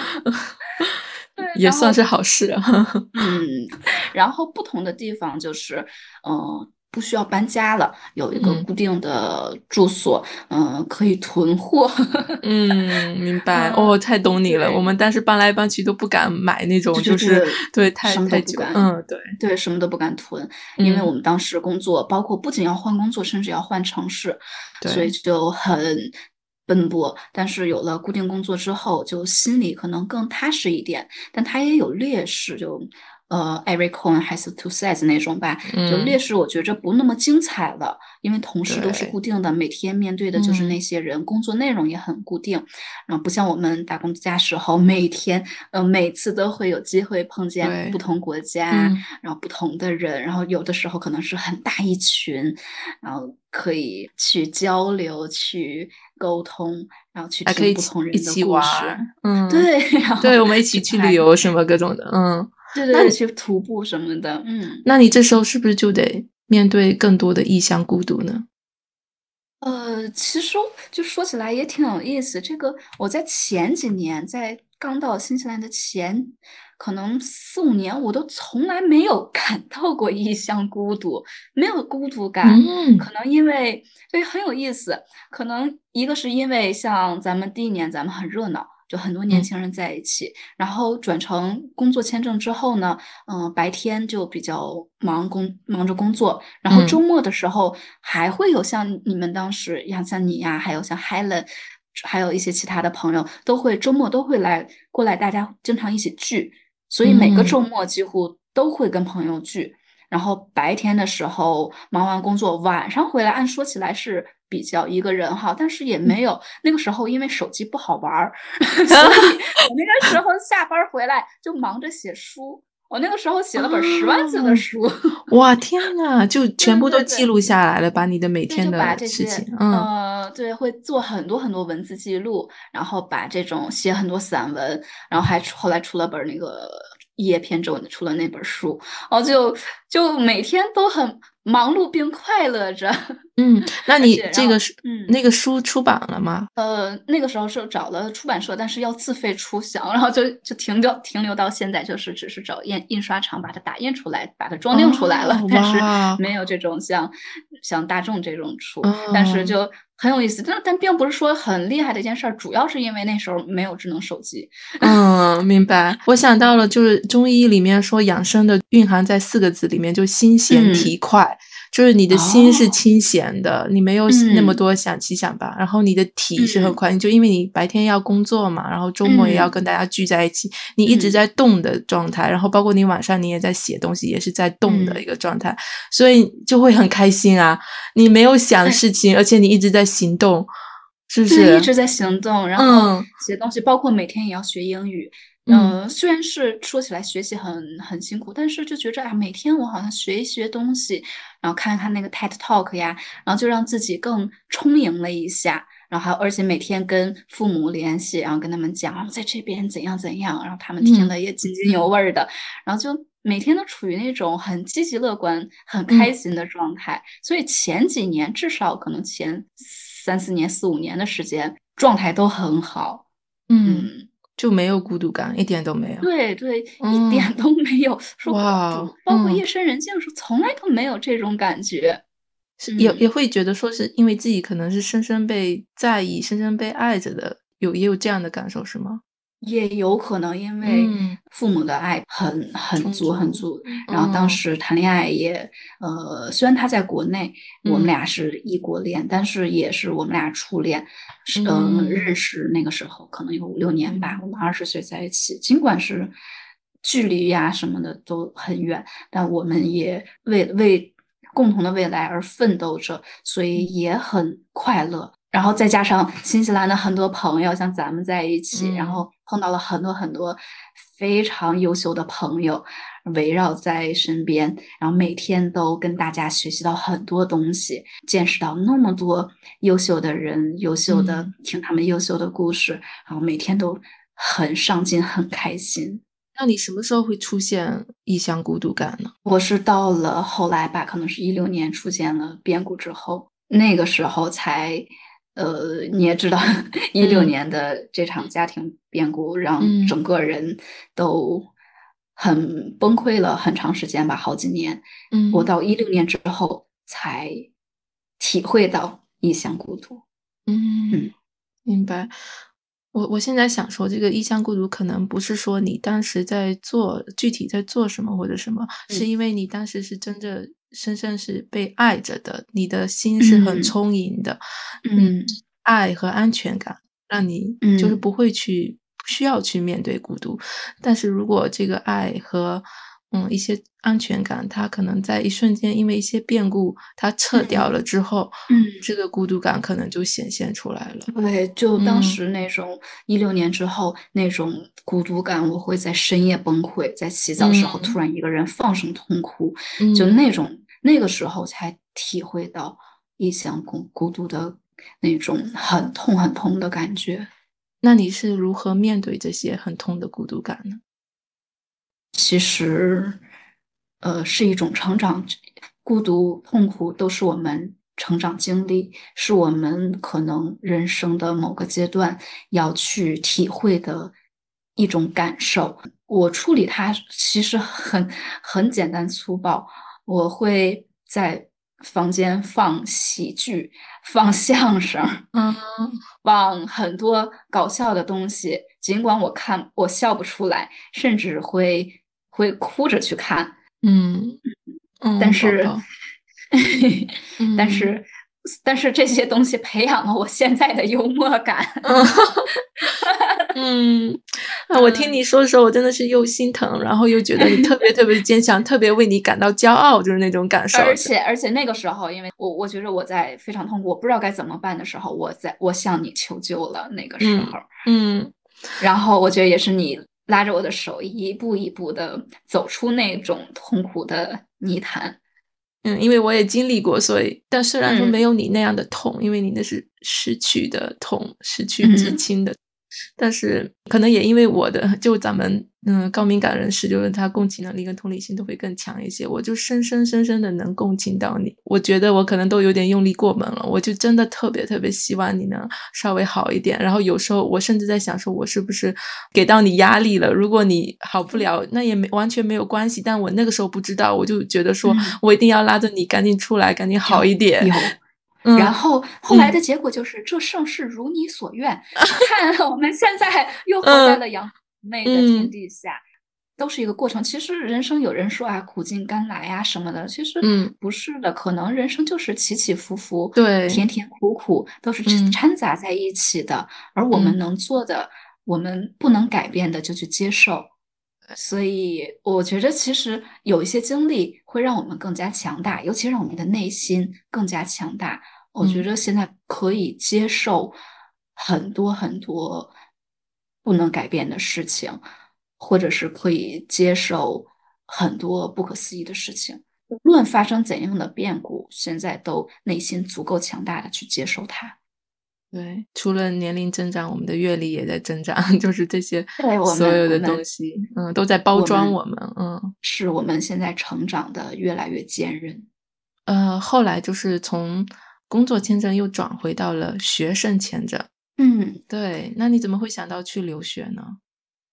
也算是好事。[LAUGHS] 嗯，然后不同的地方就是，嗯，不需要搬家了，有一个固定的住所，嗯，可以囤货。[LAUGHS] 嗯，明白。哦，太懂你了。我们当时搬来搬去都不敢买那种，就是对，太太久。嗯，对对，什么都不敢囤，因为我们当时工作，包括不仅要换工作，甚至要换城市，所以就很。奔波，但是有了固定工作之后，就心里可能更踏实一点。但它也有劣势，就呃，every coin has two sides 那种吧。就劣势，我觉着不那么精彩了，因为同事都是固定的，每天面对的就是那些人，工作内容也很固定。然后不像我们打工家时候，每天呃每次都会有机会碰见不同国家，然后不同的人，然后有的时候可能是很大一群，然后可以去交流去。沟通，然后去听不同人的故事，嗯，对，然后对我们一起去旅游什么各种的，嗯，对对，去徒步什么的，嗯，那你这时候是不是就得面对更多的异乡孤独呢？呃，其实就说起来也挺有意思，这个我在前几年在。刚到新西兰的前，可能四五年，我都从来没有 [LAUGHS] 感到过异乡孤独，没有孤独感。嗯，可能因为对很有意思，可能一个是因为像咱们第一年咱们很热闹，就很多年轻人在一起。然后转成工作签证之后呢，嗯，白天就比较忙工忙着工作，然后周末的时候还会有像你们当时一样，像你呀，还有像 Helen，还有一些其他的朋友，都会周末都会来过来，大家经常一起聚，所以每个周末几乎都会跟朋友聚。然后白天的时候忙完工作，晚上回来，按说起来是比较一个人哈，但是也没有。那个时候因为手机不好玩儿，[LAUGHS] 所以我那个时候下班回来就忙着写书。我那个时候写了本十万字的书。[LAUGHS] 哇天呐，就全部都记录下来了，把你的每天的事情，嗯，对，会做很多很多文字记录，然后把这种写很多散文，然后还后来出了本那个。叶片之后出了那本书，哦，就就每天都很忙碌并快乐着。[LAUGHS] 嗯，那你这个书，嗯，那个书出版了吗？呃，那个时候是找了出版社，但是要自费出详，然后就就停掉停留到现在，就是只是找印印刷厂把它打印出来，把它装订出来了，[LAUGHS] 但是没有这种像像大众这种出，但是就。很有意思，但但并不是说很厉害的一件事儿，主要是因为那时候没有智能手机。[LAUGHS] 嗯，明白。我想到了，就是中医里面说养生的蕴含在四个字里面，就心闲体快。就是你的心是清闲的，你没有那么多想七想八，然后你的体是很快，就因为你白天要工作嘛，然后周末也要跟大家聚在一起，你一直在动的状态，然后包括你晚上你也在写东西，也是在动的一个状态，所以就会很开心啊！你没有想事情，而且你一直在行动，是不是？一直在行动，然后写东西，包括每天也要学英语。嗯，虽然是说起来学习很很辛苦，但是就觉着啊，每天我好像学一学东西，然后看看那个 TED Talk 呀，然后就让自己更充盈了一下。然后还有，而且每天跟父母联系，然后跟他们讲在这边怎样怎样，然后他们听的也津津有味的。然后就每天都处于那种很积极乐观、很开心的状态。所以前几年，至少可能前三四年、四五年的时间，状态都很好。嗯。就没有孤独感，一点都没有。对对，一点都没有。说包括夜深人静的时候，从来都没有这种感觉。是也也会觉得说是因为自己可能是深深被在意、深深被爱着的，有也有这样的感受是吗？也有可能因为父母的爱很很足很足，然后当时谈恋爱也呃，虽然他在国内，我们俩是异国恋，但是也是我们俩初恋，嗯，认识那个时候可能有五六年吧，我们二十岁在一起，尽管是距离呀什么的都很远，但我们也为为共同的未来而奋斗着，所以也很快乐。然后再加上新西兰的很多朋友，像咱们在一起，然后碰到了很多很多非常优秀的朋友围绕在身边，然后每天都跟大家学习到很多东西，见识到那么多优秀的人，优秀的听他们优秀的故事，然后每天都很上进，很开心。那你什么时候会出现异乡孤独感呢？我是到了后来吧，可能是一六年出现了变故之后，那个时候才。呃，你也知道，一六年的这场家庭变故让整个人都很崩溃了很长时间吧，好几年。嗯，我到一六年之后才体会到异乡孤独。嗯，明白。我我现在想说，这个异乡孤独可能不是说你当时在做具体在做什么或者什么，是因为你当时是真的。深深是被爱着的，你的心是很充盈的，嗯，爱和安全感让你就是不会去需要去面对孤独。但是如果这个爱和嗯一些安全感，它可能在一瞬间因为一些变故它撤掉了之后，嗯，这个孤独感可能就显现出来了。对，就当时那种一六年之后那种孤独感，我会在深夜崩溃，在洗澡时候突然一个人放声痛哭，就那种。那个时候才体会到异乡孤孤独的那种很痛很痛的感觉。那你是如何面对这些很痛的孤独感呢？其实，呃，是一种成长，孤独、痛苦都是我们成长经历，是我们可能人生的某个阶段要去体会的一种感受。我处理它其实很很简单粗暴。我会在房间放喜剧、放相声，嗯，放很多搞笑的东西。尽管我看我笑不出来，甚至会会哭着去看，嗯 [LAUGHS] 嗯，但是但是但是这些东西培养了我现在的幽默感。[LAUGHS] [LAUGHS] [LAUGHS] 嗯，[LAUGHS] 啊，我听你说的时候，我真的是又心疼，然后又觉得你特别特别坚强，特别为你感到骄傲，就是那种感受。而且而且那个时候，因为我我觉得我在非常痛苦，我不知道该怎么办的时候，我在我向你求救了。那个时候，嗯然后我觉得也是你拉着我的手，一步一步的走出那种痛苦的泥潭。嗯，因为我也经历过，所以但虽然说嗯没有你那样的痛，因为你那是失去的痛，失去嗯至亲的。但是可能也因为我的，就咱们嗯高敏感人士，就是他共情能力跟同理心都会更强一些，我就深深深深的能共情到你。我觉得我可能都有点用力过猛了，我就真的特别特别希望你能稍微好一点。然后有时候我甚至在想，说我是不是给到你压力了？如果你好不了，那也没完全没有关系。但我那个时候不知道，我就觉得说嗯我一定要拉着你赶紧出来，赶紧好一点。有。嗯然后后来的结果就是，这盛世如你所愿。[LAUGHS] 看我们现在又活在了杨妹的天地下，都是一个过程。其实人生有人说啊，苦尽甘来啊什么的，其实嗯不是的。可能人生就是起起伏伏，对甜甜苦苦都是嗯掺杂在一起的。而我们嗯能做的，我们不能改变的，就去接受。所以我觉得，其实有一些经历会让我们更加强大，尤其让我们的内心更加强大。我觉嗯得现在可以接受很多很多不能改变的事情，或者是可以接受很多不可思议的事情。无论发生怎样的变故，现在都内心足够强大的去接受它。对，除了年龄增长，我们的阅历也在增长，[LAUGHS] 就是这些所有的东西，嗯，都在包装我们，嗯。是我们现在成长的越来越坚韧。呃，后来就是从工作签证又转回到了学生签证。嗯对，那你怎么会想到去留学呢？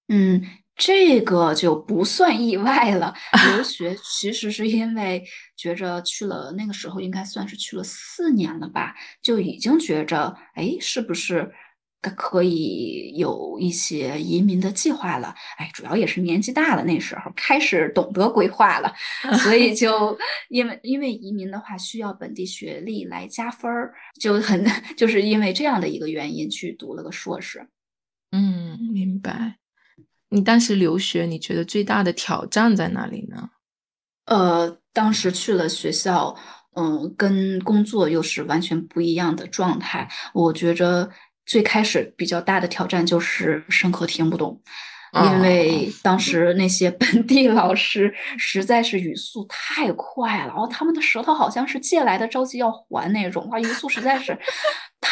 嗯，这个就不算意外了。[LAUGHS] 留学其实是因为觉着去了那个时候应该算是去了四年了吧，就已经觉着，哎，是不是可可以有一些移民的计划了？哎，主要也是年纪大了，那时候开始懂得规划了，[LAUGHS] 所以就因为因为移民的话需要本地学历来加分儿，就很 [LAUGHS] 就是因为这样的一个原因去读了个硕士。嗯，明白。你当时留学，你觉得最大的挑战在哪里呢？呃，当时去了学校，嗯，跟工作又是完全不一样的状态。我觉着最开始比较大的挑战就是上课听不懂，因哦为当时那些 [LAUGHS] 本地老师实在是语速太快了，然后他们的舌头好像是借来的，着急要还那种，哇，语速实在是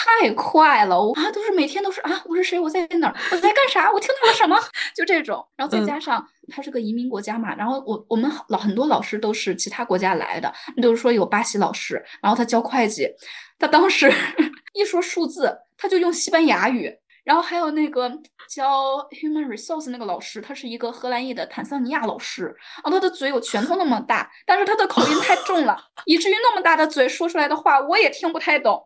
太快了，我啊，都是每天都是啊，我是谁？我在哪儿？我在干啥？我听到了什么？[LAUGHS] 就这种，然后再嗯加上他是个移民国家嘛，然后我我们老很多老师都是其他国家来的，比如说有巴西老师，然后他教会计，他当时 [LAUGHS] 一说数字，他就用西班牙语。然后还有那个教 human resource 那个老师，他是一个荷兰裔的坦桑尼亚老师，然后他的嘴有拳头那么大，但是他的口音太重了，以至于那么大的嘴说出来的话我也听不太懂。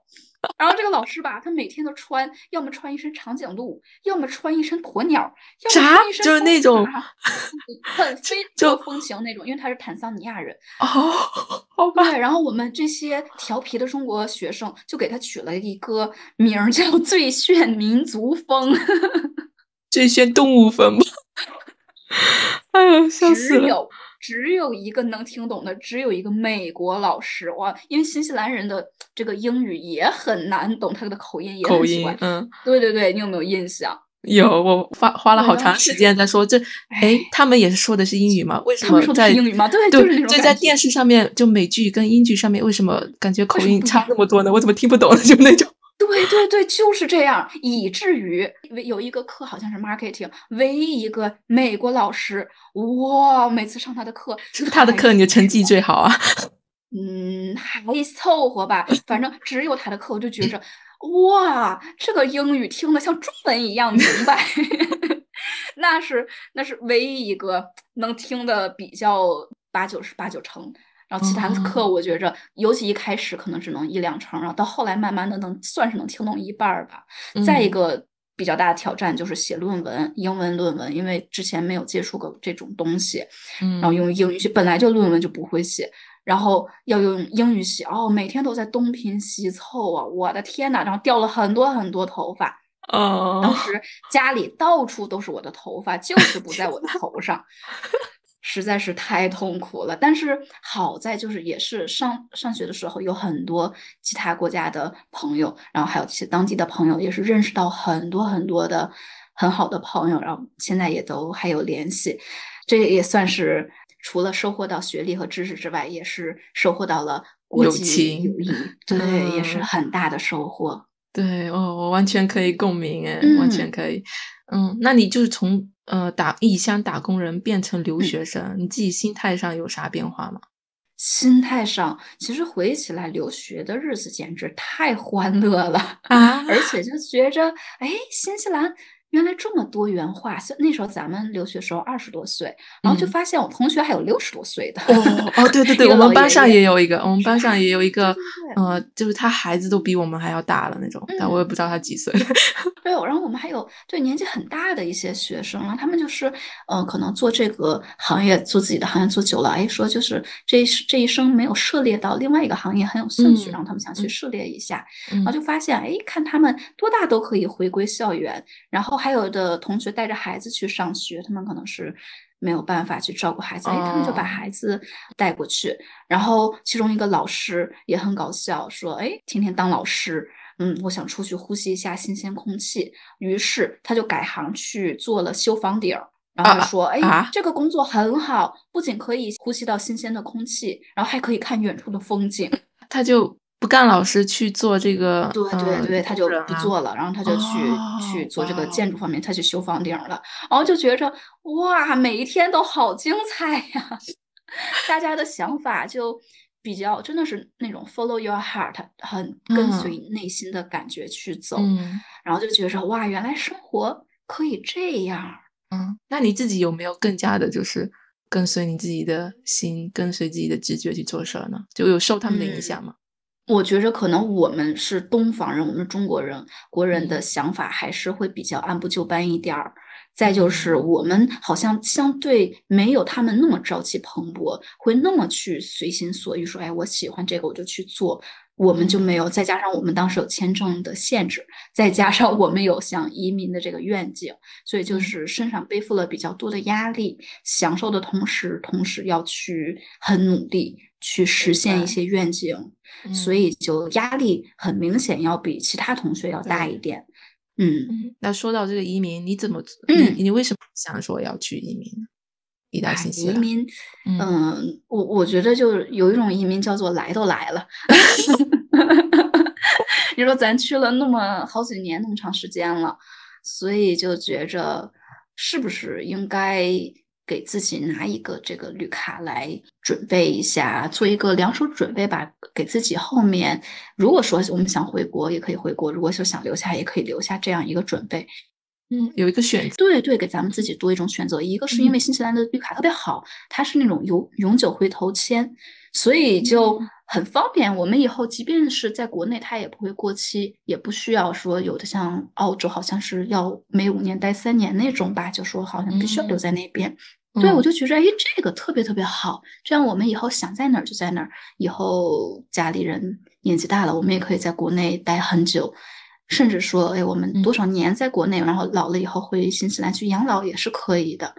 然后这个老师吧，他每天都穿，要么穿一身长颈鹿，要么穿一身鸵鸟，要么啥穿一身就是那种 [LAUGHS] 很非洲风情那种，因为他是坦桑尼亚人。哦，[LAUGHS] 好吧，对，然后我们这些调皮的中国学生就给他取了一个名儿，叫“最炫民族风”。最炫动物风吧。[LAUGHS] 哎呦，笑死了。只有只有一个能听懂的，只有一个美国老师哇！因为新西兰人的这个英语也很难懂，他的口音也口音很奇怪。，嗯，对对对，你有没有印象？有，我花花了好长时时间在说这，哎，他们也是说的是英语吗？为什他们说在是英语吗？对，对就是就在电视上面，就美剧跟英剧上面，为什么感觉口音差那么多呢？我怎么听不懂呢？[LAUGHS] 就那种。对对对，就是这样，以至于唯有一个课好像是 marketing，唯一一个美国老师，哇，每次上他的课，[LAUGHS] 是他的课你的成绩最好啊？[LAUGHS] 嗯，还凑合吧，反正只有他的课，我就觉着，哇，这个英语听得像中文一样明白，[LAUGHS] 那是那是唯一一个能听的比较八九十八九成，然后其他的课我觉着，尤其一开始可能只能一两成，然后到后来慢慢的能算是能听懂一半儿吧。再一个比较大的挑战就是写论文，英文论文，因为之前没有接触过这种东西，然后用英语写，本来就论文就不会写。然后要用英语写哦，每天都在东拼西凑啊！我的天呐，然后掉了很多很多头发。哦，当时家里到处都是我的头发，就是不在我的头上，[LAUGHS] 实在是太痛苦了。但是好在就是也是上上学的时候有很多其他国家的朋友，然后还有其当地的朋友，也是认识到很多很多的很好的朋友，然后现在也都还有联系，这也算是。除了收获到学历和知识之外，也是收获到了国际友谊，[LAUGHS] 对，也是很大的收获。对，哦，我完全可以共鸣，哎，完全可以。嗯，那你就是从呃打异乡打工人变成留学生，你自己心态上有啥变化吗？心态上，其实回忆起来，留学的日子简直太欢乐了 [LAUGHS] 啊！而且就觉着，哎，新西兰。原来这么多元化，那时候咱们留学时候二十多岁，然后就发现我同学还有六十多岁的。哦哦，对对对，我们班上也有一个，我们班上也有一个，呃，就是他孩子都比我们还要大了那种，但我也不知道他几岁。[LAUGHS] [LAUGHS] 对，然后我们还有对年纪很大的一些学生，然后他们就是，呃，可能做这个行业，做自己的行业做久了，哎，说就是这这一生没有涉猎到另外一个行业很有兴趣，然后他们想去涉猎一下，然后就发现，哎，看他们多大都可以回归校园，然后。还有的同学带着孩子去上学，他们可能是没有办法去照顾孩子，哎，他们就把孩子带过去。然后其中一个老师也很搞笑，说：“哎，天天当老师，嗯，我想出去呼吸一下新鲜空气。”于是他就改行去做了修房顶。然后说：“哎，这个工作很好，不仅可以呼吸到新鲜的空气，然后还可以看远处的风景。[LAUGHS] ”他就。不干老师去做这个，对对对，他就不做了，然后他就去去做这个建筑方面，他去修房顶了，然后就觉着哇，每一天都好精彩呀！[LAUGHS] 大家的想法就比较真的是那种 follow your heart，很跟随内心的感觉去走，然后就觉着哇，原来生活可以这样。嗯，那你自己有没有更加的，就是跟随你自己的心，跟随自己的直觉去做事儿呢？就有受他们的影响吗？我觉着可能我们是东方人，我们中国人，国人的想法还是会比较按部就班一点儿。再就是我们好像相对没有他们那么朝气蓬勃，会那么去随心所欲，说哎，我喜欢这个我就去做。我们就没有，再加上我们当时有签证的限制，再加上我们有想移民的这个愿景，所以就是身上背负了比较多的压力，享受的同时，同时要去很努力去实现一些愿景，所以就压力很明显要比其他同学要大一点。嗯，那说到这个移民，你怎么你你为什么想说要去移民呢？移民，嗯，我我觉得就有一种移民叫做来都来了。[LAUGHS] 你说咱去了那么好几年，那么长时间了，所以就觉着是不是应该给自己拿一个这个绿卡来准备一下，做一个两手准备吧，给自己后面如果说我们想回国也可以回国，如果说想留下也可以留下这样一个准备。嗯，有一个选择，对对，给咱们自己多一种选择。一个是因为新西兰的绿卡特别好，它是那种永永久回头签，所以就很方便。我们以后即便是在国内，它也不会过期，也不需要说有的像澳洲好像是要每五年待三年那种吧，就说好像必须要留在那边。对，我就觉着哎，这个特别特别好，这样我们以后想在哪儿就在哪儿。以后家里人年纪大了，我们也可以在国内待很久。甚至说，哎，我们多少年在国内，然后老了以后回新西兰去养老也是可以的。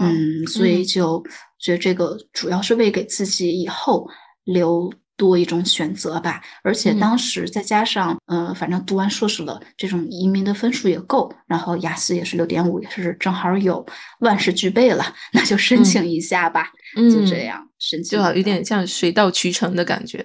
嗯，所以就觉得这个主要是为给自己以后留多一种选择吧。而且当时再加上，嗯，反正读完硕士了，这种移民的分数也够，然后雅思也是六点五，也是正好有万事俱备了，那就申请一下吧。就这样申请，就有点像水到渠成的感觉。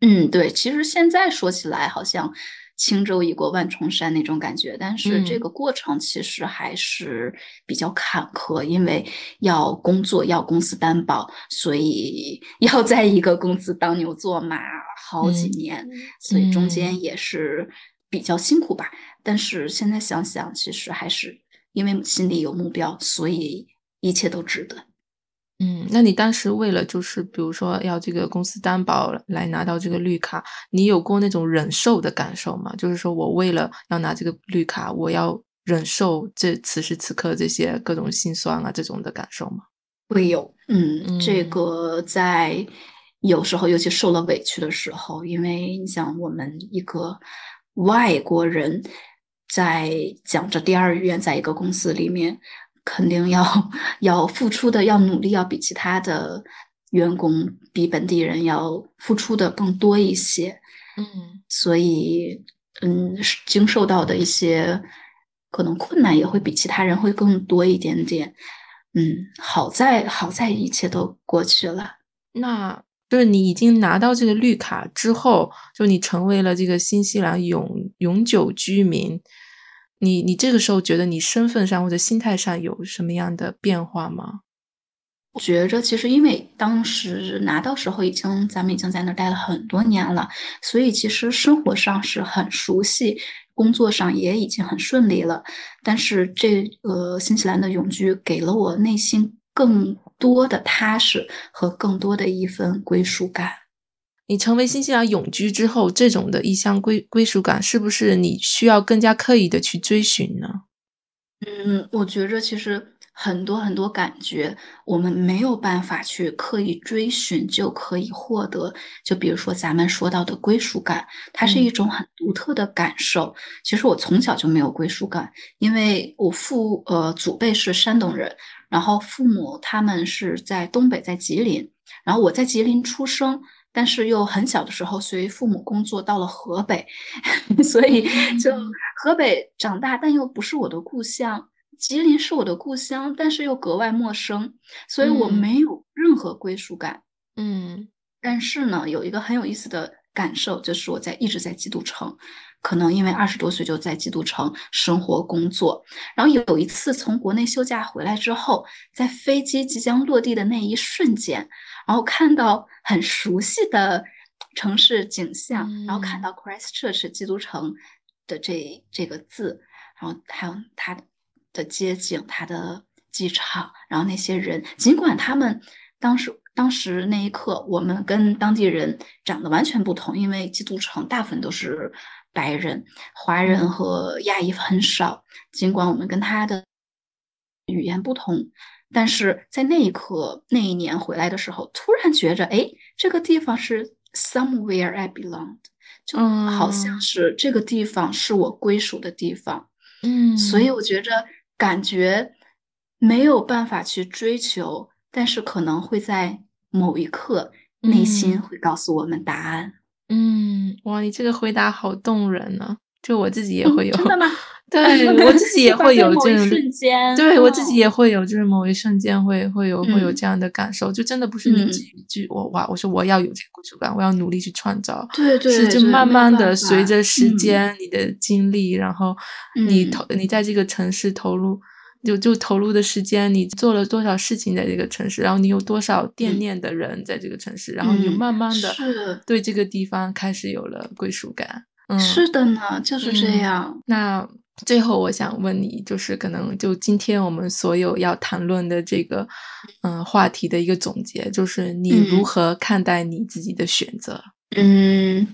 嗯，对，其实现在说起来好像。轻舟已过万重山那种感觉，但是这个过程其实还是比较坎坷，因为要工作，要公司担保，所以 [LAUGHS] 要在一个公司当牛做马好几年，所以中间也是比较辛苦吧。但是现在想想，其实还是因为心里有目标，所以一切都值得。嗯，那你当时为了就是比如说要这个公司担保来拿到这个绿卡，你有过那种忍受的感受吗？就是说我为了要拿这个绿卡，我要忍受这此时此刻这些各种心酸啊这种的感受吗？会有，嗯，这个在有时候尤其受了委屈的时候，因为你想我们一个外国人在讲着第二语言，在一个公司里面。肯定要要付出的，要努力，要比其他的员工、比本地人要付出的更多一些。嗯，所以，嗯，经受到的一些可能困难也会比其他人会更多一点点。嗯，好在好在一切都过去了。那就是你已经拿到这个绿卡之后，就你成为了这个新西兰永永久居民。你你这个时候觉得你身份上或者心态上有什么样的变化吗？我觉着其实因为当时拿到时候已经咱们已经在那儿待了很多年了，所以其实生活上是很熟悉，工作上也已经很顺利了。但是这个新西兰的永居给了我内心更多的踏实和更多的一份归属感。你成为新西兰永居之后，这种的异乡归归属感，是不是你需要更加刻意的去追寻呢？嗯，我觉着其实很多很多感觉，我们没有办法去刻意追寻就可以获得。就比如说咱们说到的归属感，它是一种很独特的感受。其实我从小就没有归属感，因为我父呃祖辈是山东人，然后父母他们是在东北，在吉林，然后我在吉林出生。但是又很小的时候随父母工作到了河北，[LAUGHS] 所以就河北长大，但又不是我的故乡。吉林是我的故乡，但是又格外陌生，所以我没有任何归属感。嗯，但是呢，有一个很有意思的感受，就是我在一直在基督城，可能因为二十多岁就在基督城生活工作，然后有一次从国内休假回来之后，在飞机即将落地的那一瞬间。然后看到很熟悉的城市景象，然后看到 Christchurch 基督城的这这个字，然后还有它的街景、它的机场，然后那些人，尽管他们当时当时那一刻，我们跟当地人长得完全不同，因为基督城大部分都是白人，华人和亚裔很少。尽管我们跟他的语言不同。但是在那一刻，那一年回来的时候，突然觉着，哎，这个地方是 somewhere I belong，就好像是这个地方是我归属的地方。嗯，所以我觉着感觉没有办法去追求，但是可能会在某一刻，内心会告诉我们答案。嗯，哇，你这个回答好动人呢，就我自己也会有。真的吗？[LAUGHS] 对我自己也会有这种瞬间，对我自己也会有，就是某一瞬间会会有会有这样的感受，就真的不是你几句我哇，我说我要有这个归属感，我要努力去创造，对对，是就慢慢的随着时间，你的经历，然后你投你在这个城市投入，就就投入的时间，你做了多少事情在这个城市，然后你有多少惦念的人在这个城市，然后你就慢慢的对这个地方开始有了归属感。嗯，是的呢，就是这样。那。最后，我想问你，就是可能就今天我们所有要谈论的这个，嗯，话题的一个总结，就是你如何看待你自己的选择？嗯，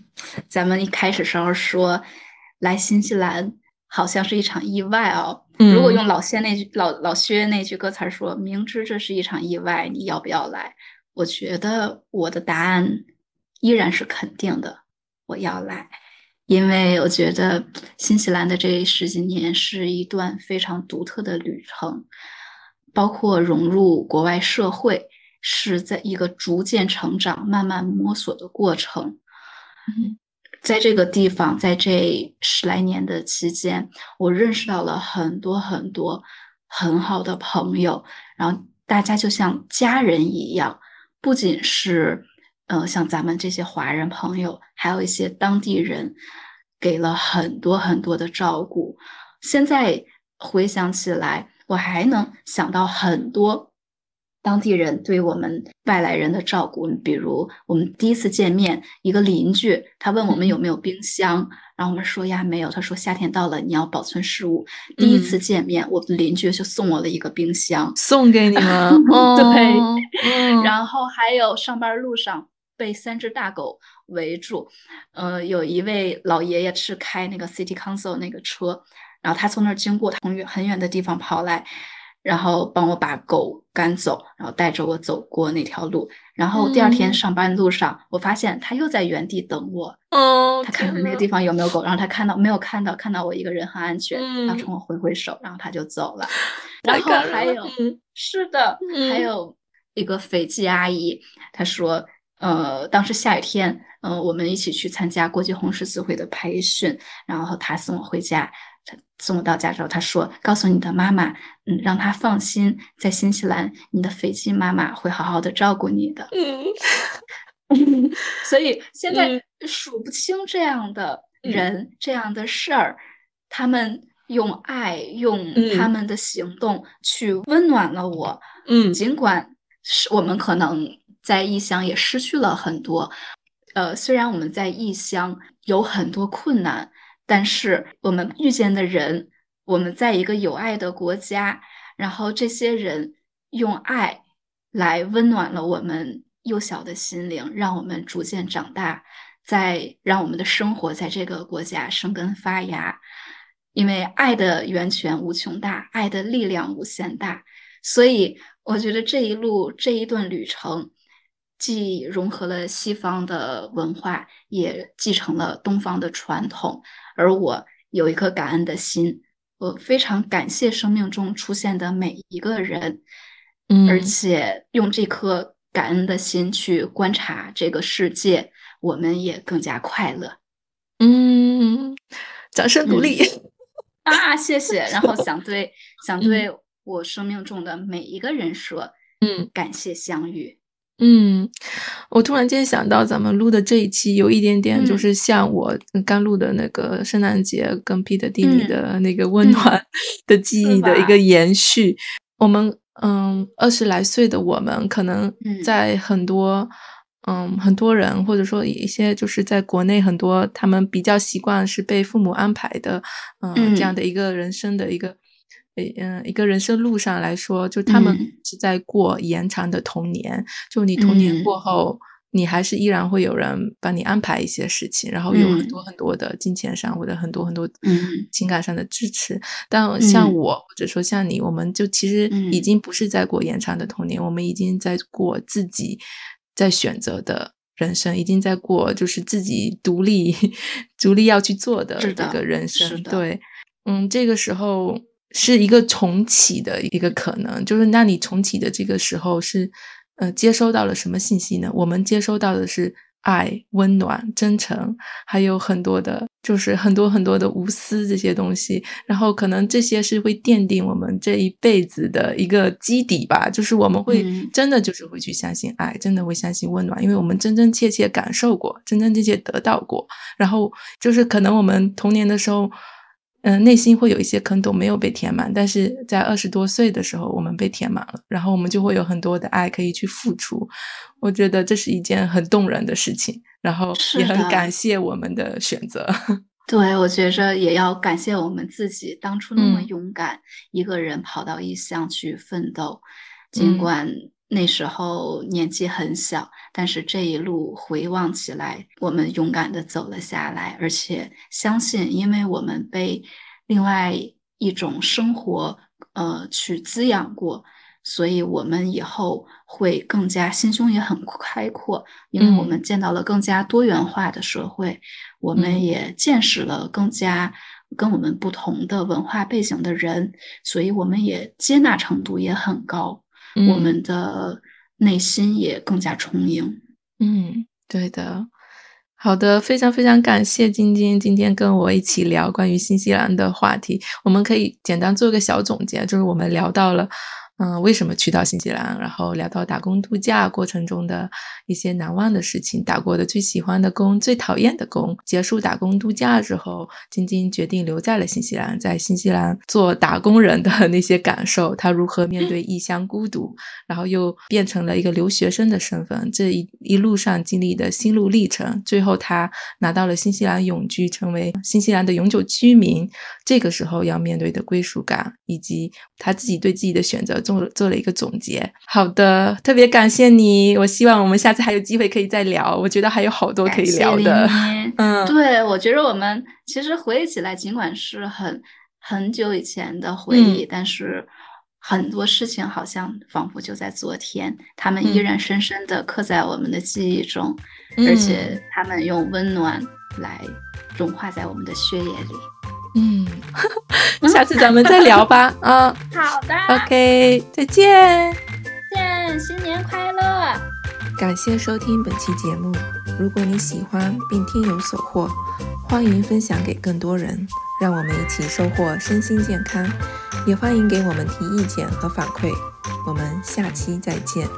咱们一开始时候说来新西兰好像是一场意外哦。如果用老谢那句老老薛那句歌词说，明知这是一场意外，你要不要来？我觉得我的答案依然是肯定的，我要来。因为我觉得新西兰的这十几年是一段非常独特的旅程，包括融入国外社会，是在一个逐渐成长、慢慢摸索的过程。在这个地方，在这十来年的期间，我认识到了很多很多很好的朋友，然后大家就像家人一样，不仅是。呃，像咱们这些华人朋友，还有一些当地人，给了很多很多的照顾。现在回想起来，我还能想到很多当地人对我们外来人的照顾，比如我们第一次见面，一个邻居他问我们有没有冰箱，然后我们说呀没有，他说夏天到了你要保存食物。第一次见面，我的邻居就送我了一个冰箱，送给你们。[LAUGHS] 对，然后还有上班路上被三只大狗围住，呃，有一位老爷爷是开那个 City Council 那个车，然后他从那儿经过，从远很远的地方跑来。然后帮我把狗赶走，然后带着我走过那条路。然后第二天上班路上，我发现他又在原地等我。哦，他看看那个地方有没有狗，然后他看到没有看到，看到我一个人很安全，他冲我挥挥手，然后他就走了。[LAUGHS] 然后还有，是的，还有一个斐济阿姨，她说，呃，当时下雨天，呃，我们一起去参加国际红十字会的培训，然后他送我回家。他送我到家之后，他说：“告诉你的妈妈，嗯，让她放心，在新西兰，你的斐济妈妈会好好的照顾你的。”嗯，[LAUGHS] 所以现在数不清这样的人、这样的事儿，他们用爱、用他们的行动去温暖了我。嗯，尽管是我们可能在异乡也失去了很多，呃，虽然我们在异乡有很多困难。但是我们遇见的人，我们在一个有爱的国家，然后这些人用爱来温暖了我们幼小的心灵，让我们逐渐长大，再让我们的生活在这个国家生根发芽。因为爱的源泉无穷大，爱的力量无限大，所以我觉得这一路这一段旅程，既融合了西方的文化，也继承了东方的传统。而我有一颗感恩的心，我非常感谢生命中出现的每一个人，嗯，而且用这颗感恩的心去观察这个世界，我们也更加快乐。嗯，掌声鼓励 [LAUGHS] 啊！谢谢。然后想对想对我生命中的每一个人说，嗯，感谢相遇。嗯，我突然间想到，咱们录的这一期有一点点，就是像我刚录的那个圣诞节跟彼得蒂尼的那个温暖的记忆的一个延续。我们嗯，二十来岁的我们，可能在很多嗯很多人，或者说一些就是在国内很多，他们比较习惯是被父母安排的，嗯，这样的一个人生的一个。嗯，一个人生路上来说，就他们是在过延长的童年。就你童年过后，你还是依然会有人帮你安排一些事情，然后有很多很多的金钱上或者很多很多情感上的支持。但像我或者说像你，我们就其实已经不是在过延长的童年，我们已经在过自己在选择的人生，已经在过就是自己独立 [LAUGHS] 独立要去做的这个人生。对，嗯，这个时候。是一个重启的一个可能，就是那你重启的这个时候是，呃，接收到了什么信息呢？我们接收到的是爱、温暖、真诚，还有很多的，就是很多很多的无私这些东西。然后可能这些是会奠定我们这一辈子的一个基底吧。就是我们会真的就是会去相信爱，真的会相信温暖，因为我们真真切切感受过，真真切切得到过。然后就是可能我们童年的时候。嗯，内心会有一些坑洞没有被填满，但是在二十多岁的时候，我们被填满了，然后我们就会有很多的爱可以去付出。我觉得这是一件很动人的事情，然后也很感谢我们的选择。[LAUGHS] 对，我觉着也要感谢我们自己当初那么勇敢，一个人跑到异乡去奋斗，尽管。那时候年纪很小，但是这一路回望起来，我们勇敢的走了下来，而且相信，因为我们被另外一种生活呃去滋养过，所以我们以后会更加心胸也很开阔，因为我们见到了更加多元化的社会，我们也见识了更加跟我们不同的文化背景的人，所以我们也接纳程度也很高。我们的内心也更加充盈。嗯，对的。好的，非常非常感谢晶晶今天跟我一起聊关于新西兰的话题。我们可以简单做一个小总结，就是我们聊到了，嗯，为什么去到新西兰，然后聊到打工度假过程中的一些难忘的事情，打过的最喜欢的工，最讨厌的工。结束打工度假之后，晶晶决定留在了新西兰，在新西兰做打工人的那些感受，她如何面对异乡孤独，然后又变成了一个留学生的身份，这一一路上经历的心路历程，最后她拿到了新西兰永居，成为新西兰的永久居民。这个时候要面对的归属感，以及她自己对自己的选择做做了一个总结。好的，特别感谢你，我希望我们下次还有机会可以再聊，我觉得还有好多可以聊的。嗯，对，我觉得我们其实回忆起来，尽管是很很久以前的回忆，但是很多事情好像仿佛就在昨天，他们依然深深的刻在我们的记忆中，而且他们用温暖来融化在我们的血液里。嗯，[LAUGHS] 下次咱们再聊吧。[LAUGHS] 啊，好的，OK，再见，见，新年快乐。感谢收听本期节目。如果你喜欢并听有所获，欢迎分享给更多人，让我们一起收获身心健康。也欢迎给我们提意见和反馈。我们下期再见。